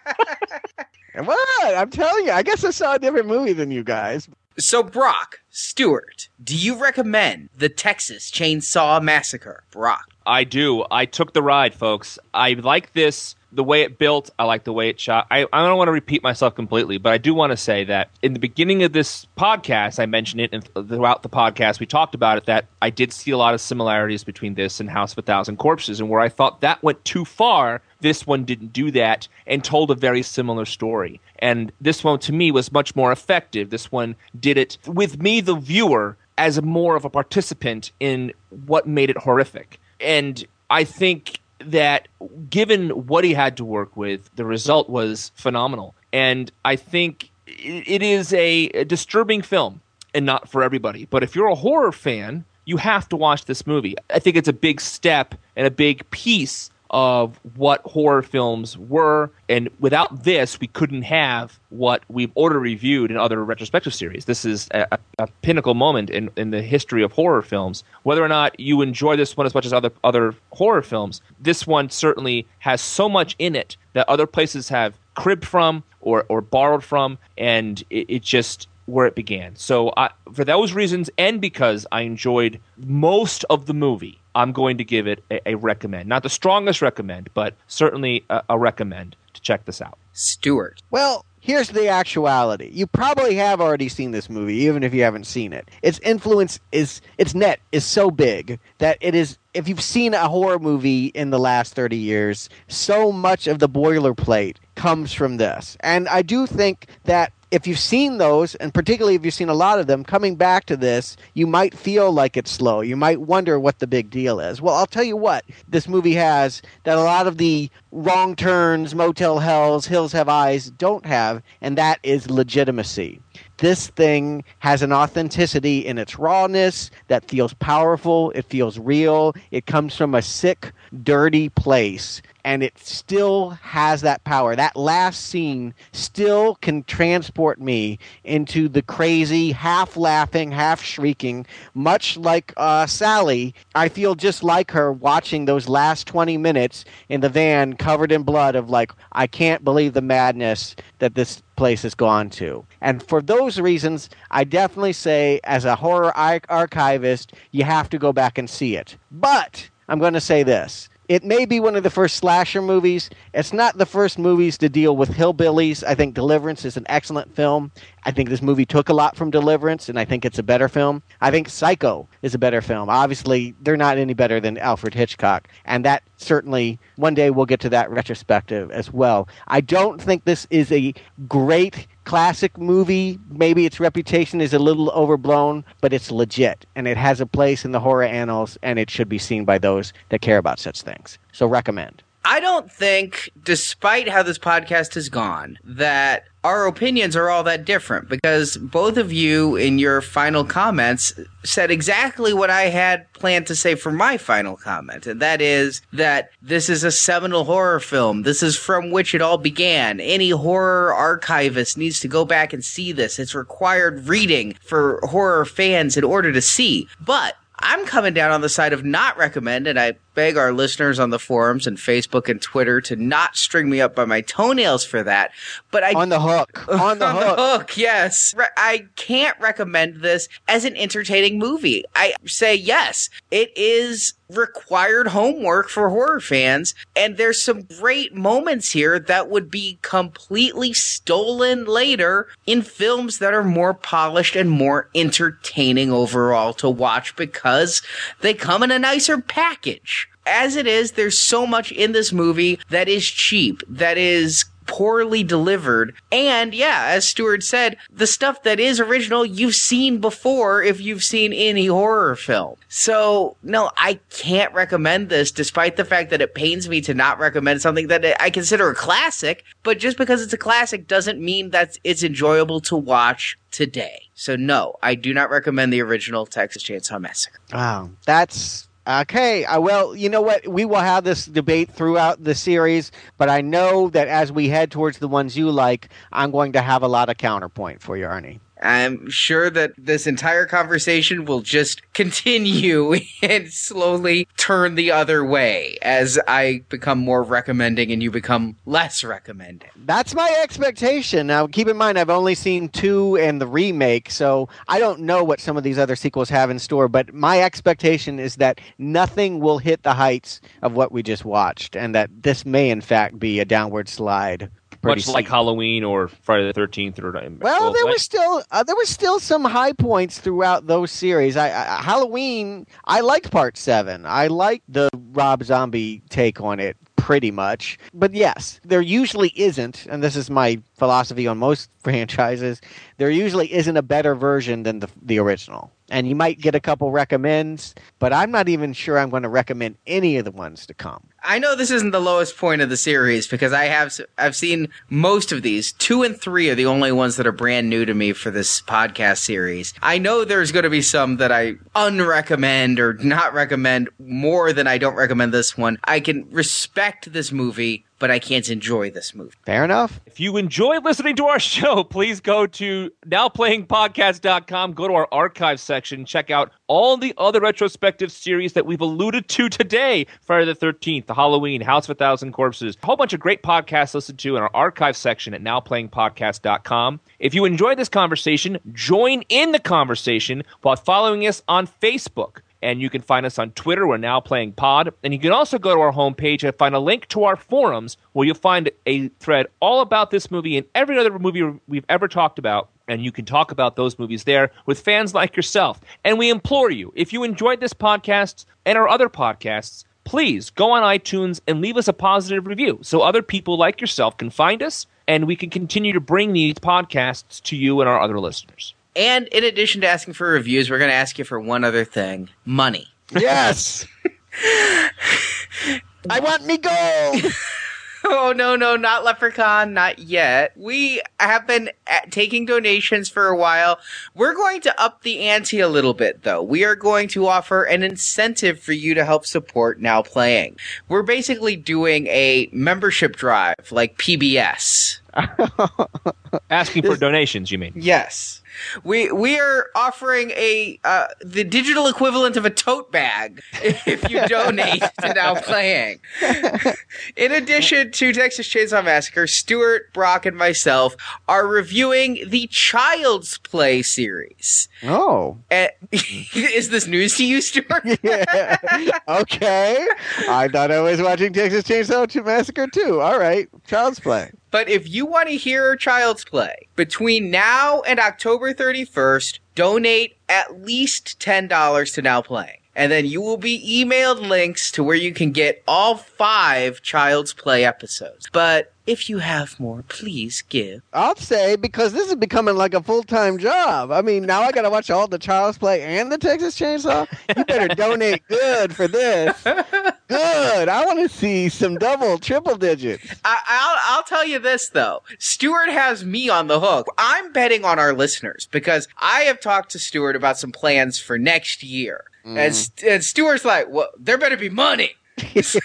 What? I'm telling you, I guess I saw a different movie than you guys. So, Brock, Stuart, do you recommend the Texas Chainsaw Massacre? Brock. I do. I took the ride, folks. I like this, the way it built. I like the way it shot. I, I don't want to repeat myself completely, but I do want to say that in the beginning of this podcast, I mentioned it, and throughout the podcast, we talked about it, that I did see a lot of similarities between this and House of a Thousand Corpses, and where I thought that went too far, this one didn't do that and told a very similar story. And this one, to me, was much more effective. This one did it with me, the viewer, as more of a participant in what made it horrific. And I think that given what he had to work with, the result was phenomenal. And I think it is a, disturbing film and not for everybody. But if you're a horror fan, you have to watch this movie. I think it's a big step and a big piece of what horror films were. And without this, we couldn't have what we've order reviewed in other retrospective series. This is a, a, pinnacle moment in, in the history of horror films. Whether or not you enjoy this one as much as other other horror films, this one certainly has so much in it that other places have cribbed from or, or borrowed from, and it, it just where it began. So, I, for those reasons, and because I enjoyed most of the movie, I'm going to give it a, a recommend. Not the strongest recommend, but certainly a, a recommend to check this out. Stuart. Well, here's the actuality. You probably have already seen this movie, even if you haven't seen it. Its influence is its net is so big that it is if you've seen a horror movie in the last 30 years, so much of the boilerplate comes from this. And I do think that if you've seen those, and particularly if you've seen a lot of them, coming back to this, you might feel like it's slow. You might wonder what the big deal is. Well, I'll tell you what this movie has that a lot of the wrong turns, motel hells, hills have eyes don't have, and that is legitimacy. This thing has an authenticity in its rawness that feels powerful, it feels real, it comes from a sick, dirty place and it still has that power. That last scene still can transport me into the crazy, half laughing, half shrieking, much like uh, Sally. I feel just like her watching those last 20 minutes in the van covered in blood of like, I can't believe the madness that this place has gone to. And for those reasons, I definitely say, as a horror archivist, you have to go back and see it. But I'm going to say this it may be one of the first slasher movies. It's not the first movies to deal with hillbillies. I think Deliverance is an excellent film. I think this movie took a lot from Deliverance, and I think it's a better film. I think Psycho is a better film. Obviously, they're not any better than Alfred Hitchcock, and that certainly one day we'll get to that retrospective as well. I don't think this is a great classic movie. Maybe its reputation is a little overblown, but it's legit and it has a place in the horror annals and it should be seen by those that care about such things. So recommend. I don't think, despite how this podcast has gone, that our opinions are all that different because both of you, in your final comments, said exactly what I had planned to say for my final comment, and that is that this is a seminal horror film. This is from which it all began. Any horror archivist needs to go back and see this. It's required reading for horror fans in order to see. But I'm coming down on the side of not recommend, and I beg our listeners on the forums and Facebook and Twitter to not string me up by my toenails for that. But I on the hook, <laughs> on the, on hook. the hook, yes. Re- I can't recommend this as an entertaining movie. I say yes, it is required homework for horror fans, and there's some great moments here that would be completely stolen later in films that are more polished and more entertaining overall to watch because they come in a nicer package. As it is, there's so much in this movie that is cheap, that is poorly delivered. And yeah, as Stuart said, the stuff that is original you've seen before if you've seen any horror film. So no, I can't recommend this despite the fact that it pains me to not recommend something that I consider a classic, but just because it's a classic doesn't mean that it's enjoyable to watch today. So no, I do not recommend the original Texas Chainsaw Massacre. Wow, that's Okay, uh, well, you know what? We will have this debate throughout the series, but I know that as we head towards the ones you like, I'm going to have a lot of counterpoint for you, Arnie. I'm sure that this entire conversation will just continue <laughs> and slowly turn the other way as I become more recommending and you become less recommending. That's my expectation. Now, keep in mind, I've only seen two and the remake, so I don't know what some of these other sequels have in store, but my expectation is that nothing will hit the heights of what we just watched, and that this may, in fact, be a downward slide. Pretty Much like. Halloween or Friday the Thirteenth or Well, there like- was still uh, there was still some high points throughout those series. I, I Halloween, I liked Part Seven. I liked the Rob Zombie take on it pretty much. But yes, there usually isn't, and this is my philosophy on most <laughs> franchises. There usually isn't a better version than the the original. And you might get a couple recommends, but I'm not even sure I'm going to recommend any of the ones to come. I know this isn't the lowest point of the series because I have I've seen most of these. Two and three are the only ones that are brand new to me for this podcast series. I know there's going to be some that I unrecommend or not recommend more than I don't recommend this one. I can respect this movie, but I can't enjoy this movie. Fair enough. If you enjoy listening to our <laughs> show, please go to nowplayingpodcast.com, go to our archive section, check out all the other retrospective series that we've alluded to today Friday the 13th, the Halloween, House of a Thousand Corpses, a whole bunch of great podcasts listened to in our archive section at nowplayingpodcast.com. If you enjoyed this conversation, join in the conversation while following us on Facebook. And you can find us on Twitter. We're now playing pod. And you can also go to our homepage and find a link to our forums where you'll find a thread all about this movie and every other movie we've ever talked about. And you can talk about those movies there with fans like yourself. And we implore you, if you enjoyed this podcast and our other podcasts, please go on iTunes and leave us a positive review so other people like yourself can find us and we can continue to bring these podcasts to you and our other listeners. And in addition to asking for reviews, we're going to ask you for one other thing: money. Yes. <laughs> I want me gold. <laughs> Oh no, no, not Leprechaun, not yet. We have been at taking donations for a while. We're going to up the ante a little bit though. We are going to offer an incentive for you to help support Now Playing. We're basically doing a membership drive like PBS. <laughs> Asking for donations, you mean? Yes. We we are offering a uh, the digital equivalent of a tote bag <laughs> if you donate to now playing. <laughs> In addition to Texas Chainsaw Massacre, Stuart, Brock, and myself are reviewing the Child's Play series. Oh. Uh, <laughs> is this news to you, Stuart? Yeah. okay. I thought I was watching Texas Chainsaw Massacre too. All right. Child's Play. But if you want to hear Child's Play, between now and October 31st, donate at least $10 to Now Playing. And then you will be emailed links to where you can get all five Child's Play episodes. But if you have more, please give. I'll say because this is becoming like a full time job. I mean, now I got to watch all the Child's Play and the Texas Chainsaw. You better donate good for this. Good. I want to see some double, triple digits. I, I'll, I'll tell you this though. Stuart has me on the hook. I'm betting on our listeners because I have talked to Stuart about some plans for next year. And, mm-hmm. St- and Stuart's like, well, there better be money. <laughs> so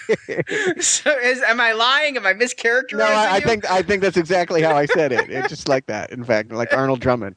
is, am I lying? Am I mischaracterizing No, I, I think I think that's exactly how I said it. It's just like that. In fact, like <laughs> Arnold Drummond.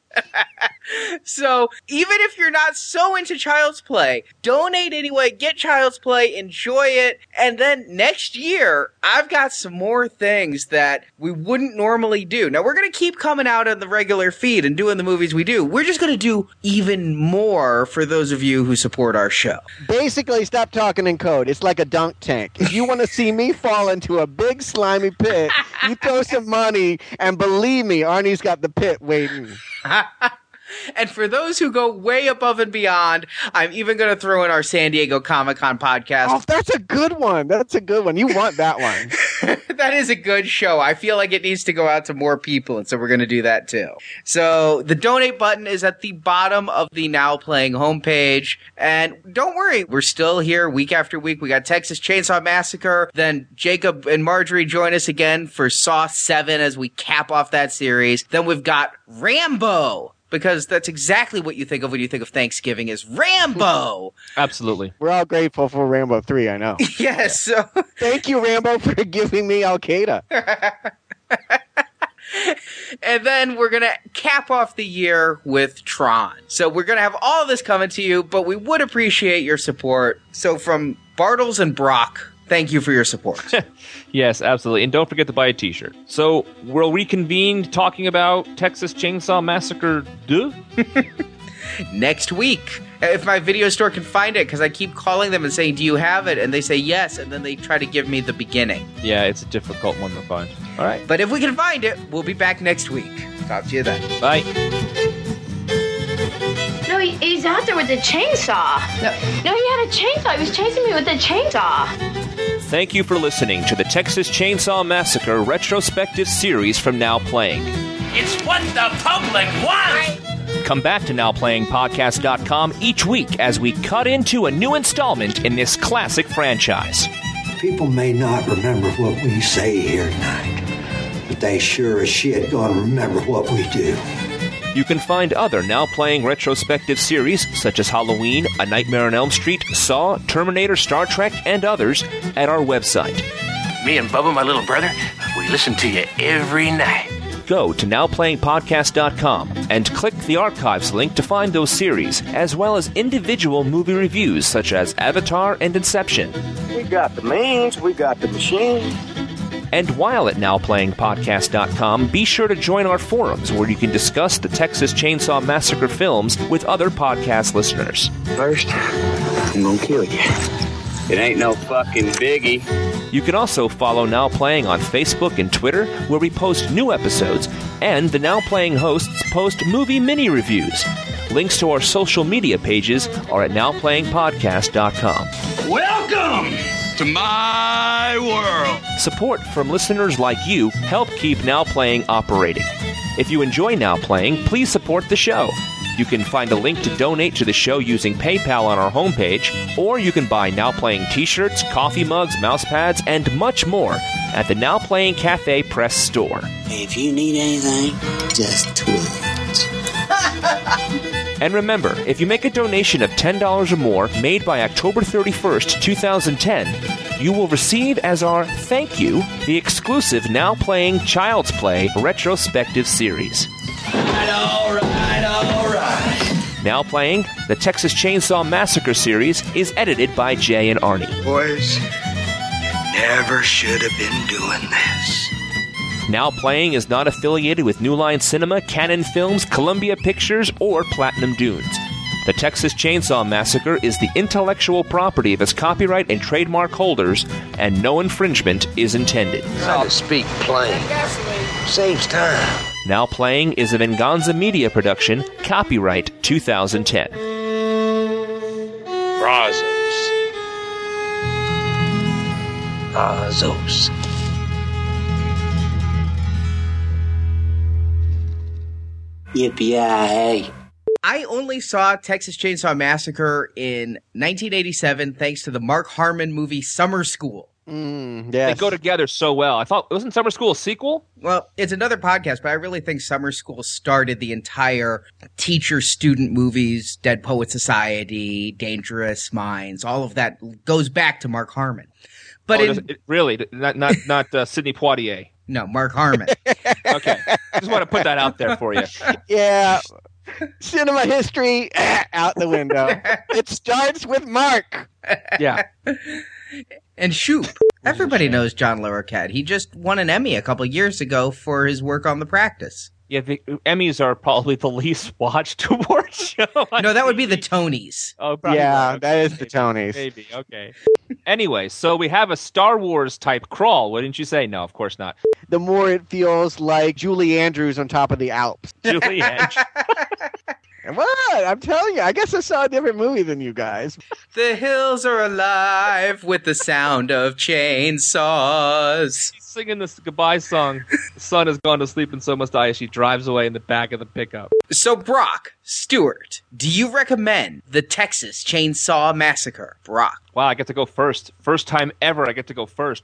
So even if you're not so into Child's Play, donate anyway, get Child's Play, enjoy it, and then next year, I've got some more things that we wouldn't normally do. Now we're gonna keep coming out on the regular feed and doing the movies we do. We're just gonna do even more for those of you who support our show. Basically, stop talking in code. It's like a dunk tank. If you want to see me fall into a big slimy pit, you throw some money, and believe me, Arnie's got the pit waiting. <laughs> And for those who go way above and beyond, I'm even going to throw in our San Diego Comic Con podcast. Oh, that's a good one. That's a good one. You want that one. <laughs> that is a good show. I feel like it needs to go out to more people, and so we're going to do that too. So the donate button is at the bottom of the now playing homepage. And don't worry, we're still here week after week. We got Texas Chainsaw Massacre. Then Jacob and Marjorie join us again for Saw 7 as we cap off that series. Then we've got Rambo. Because that's exactly what you think of when you think of Thanksgiving is Rambo. <laughs> Absolutely. We're all grateful for Rambo 3, I know. <laughs> yes. So <laughs> Thank you, Rambo, for giving me Al Qaeda. And then we're going to cap off the year with Tron. So we're going to have all this coming to you, but we would appreciate your support. So from Bartles and Brock, thank you for your support. <laughs> Yes, absolutely. And don't forget to buy a t shirt. So we'll reconvene talking about Texas Chainsaw Massacre 2. <laughs> Next week. If my video store can find it, because I keep calling them and saying, Do you have it? And they say yes, and then they try to give me the beginning. Yeah, it's a difficult one to find. All right. But if we can find it, we'll be back next week. Talk to you then. Bye. No, he, he's out there with a chainsaw. No. no, he had a chainsaw. He was chasing me with a chainsaw. Thank you for listening to the Texas Chainsaw Massacre retrospective series from Now Playing. It's what the public wants! Come back to NowPlayingPodcast.com each week as we cut into a new installment in this classic franchise. People may not remember what we say here tonight, but they sure as shit gonna remember what we do. You can find other Now Playing retrospective series such as Halloween, A Nightmare on Elm Street, Saw, Terminator, Star Trek, and others at our website. Me and Bubba, my little brother, we listen to you every night. Go to NowPlayingPodcast.com and click the archives link to find those series, as well as individual movie reviews such as Avatar and Inception. We got the means, we got the machine. And while at NowPlayingPodcast.com, be sure to join our forums where you can discuss the Texas Chainsaw Massacre films with other podcast listeners. First, I'm gonna kill you. It ain't no fucking biggie. You can also follow Now Playing on Facebook and Twitter, where we post new episodes, and the Now Playing hosts post movie mini reviews. Links to our social media pages are at NowPlayingPodcast.com. Welcome to my world. Support from listeners like you help keep Now Playing operating. If you enjoy Now Playing, please support the show. You can find a link to donate to the show using PayPal on our homepage, or you can buy Now Playing t shirts, coffee mugs, mouse pads, and much more at the Now Playing Cafe Press store. If you need anything, just tweet. <laughs> And remember, if you make a donation of $10 or more made by October 31st, 2010, you will receive as our thank you the exclusive Now Playing Child's Play retrospective series. All right, all right. Now playing, the Texas Chainsaw Massacre series is edited by Jay and Arnie. Boys, never should have been doing this. Now Playing is not affiliated with New Line Cinema, Canon Films, Columbia Pictures, or Platinum Dunes. The Texas Chainsaw Massacre is the intellectual property of its copyright and trademark holders, and no infringement is intended. Try to speak plain. Saves time. Now Playing is a Venganza Media production, copyright 2010. Brazos. Azos. Yippee-yi-hey. I only saw Texas Chainsaw Massacre in 1987 thanks to the Mark Harmon movie Summer School. Mm, They go together so well. I thought, wasn't Summer School a sequel? Well, it's another podcast, but I really think Summer School started the entire teacher student movies, Dead Poet Society, Dangerous Minds, all of that goes back to Mark Harmon. But Oh, in, it- really, not not not uh, Sidney Poitier. No, Mark Harmon. <laughs> Okay, just want to put that out there for you. yeah. Cinema history <clears throat> out the window. <laughs> it starts with Mark. Yeah, and Shoop. Everybody knows John Larroquette. He just won an Emmy a couple years ago for his work on The Practice. Yeah. The Emmys are probably the <laughs> least watched <laughs> award show. No, that would be the Tonys. Oh, probably yeah, not. that is the Tonys. Maybe okay. anyway, so we have a Star Wars type crawl. Wouldn't you say? No, of course not. The more it feels like Julie Andrews on top of the Alps. Julie Edge. <laughs> What? I'm telling you, I guess I saw a different movie than you guys. The hills are alive with the sound of chainsaws. She's singing this goodbye song. The sun has gone to sleep and so must I as she drives away in the back of the pickup. So, Brock, Stuart, do you recommend the Texas Chainsaw Massacre? Brock. Wow, I get to go first. First time ever I get to go first.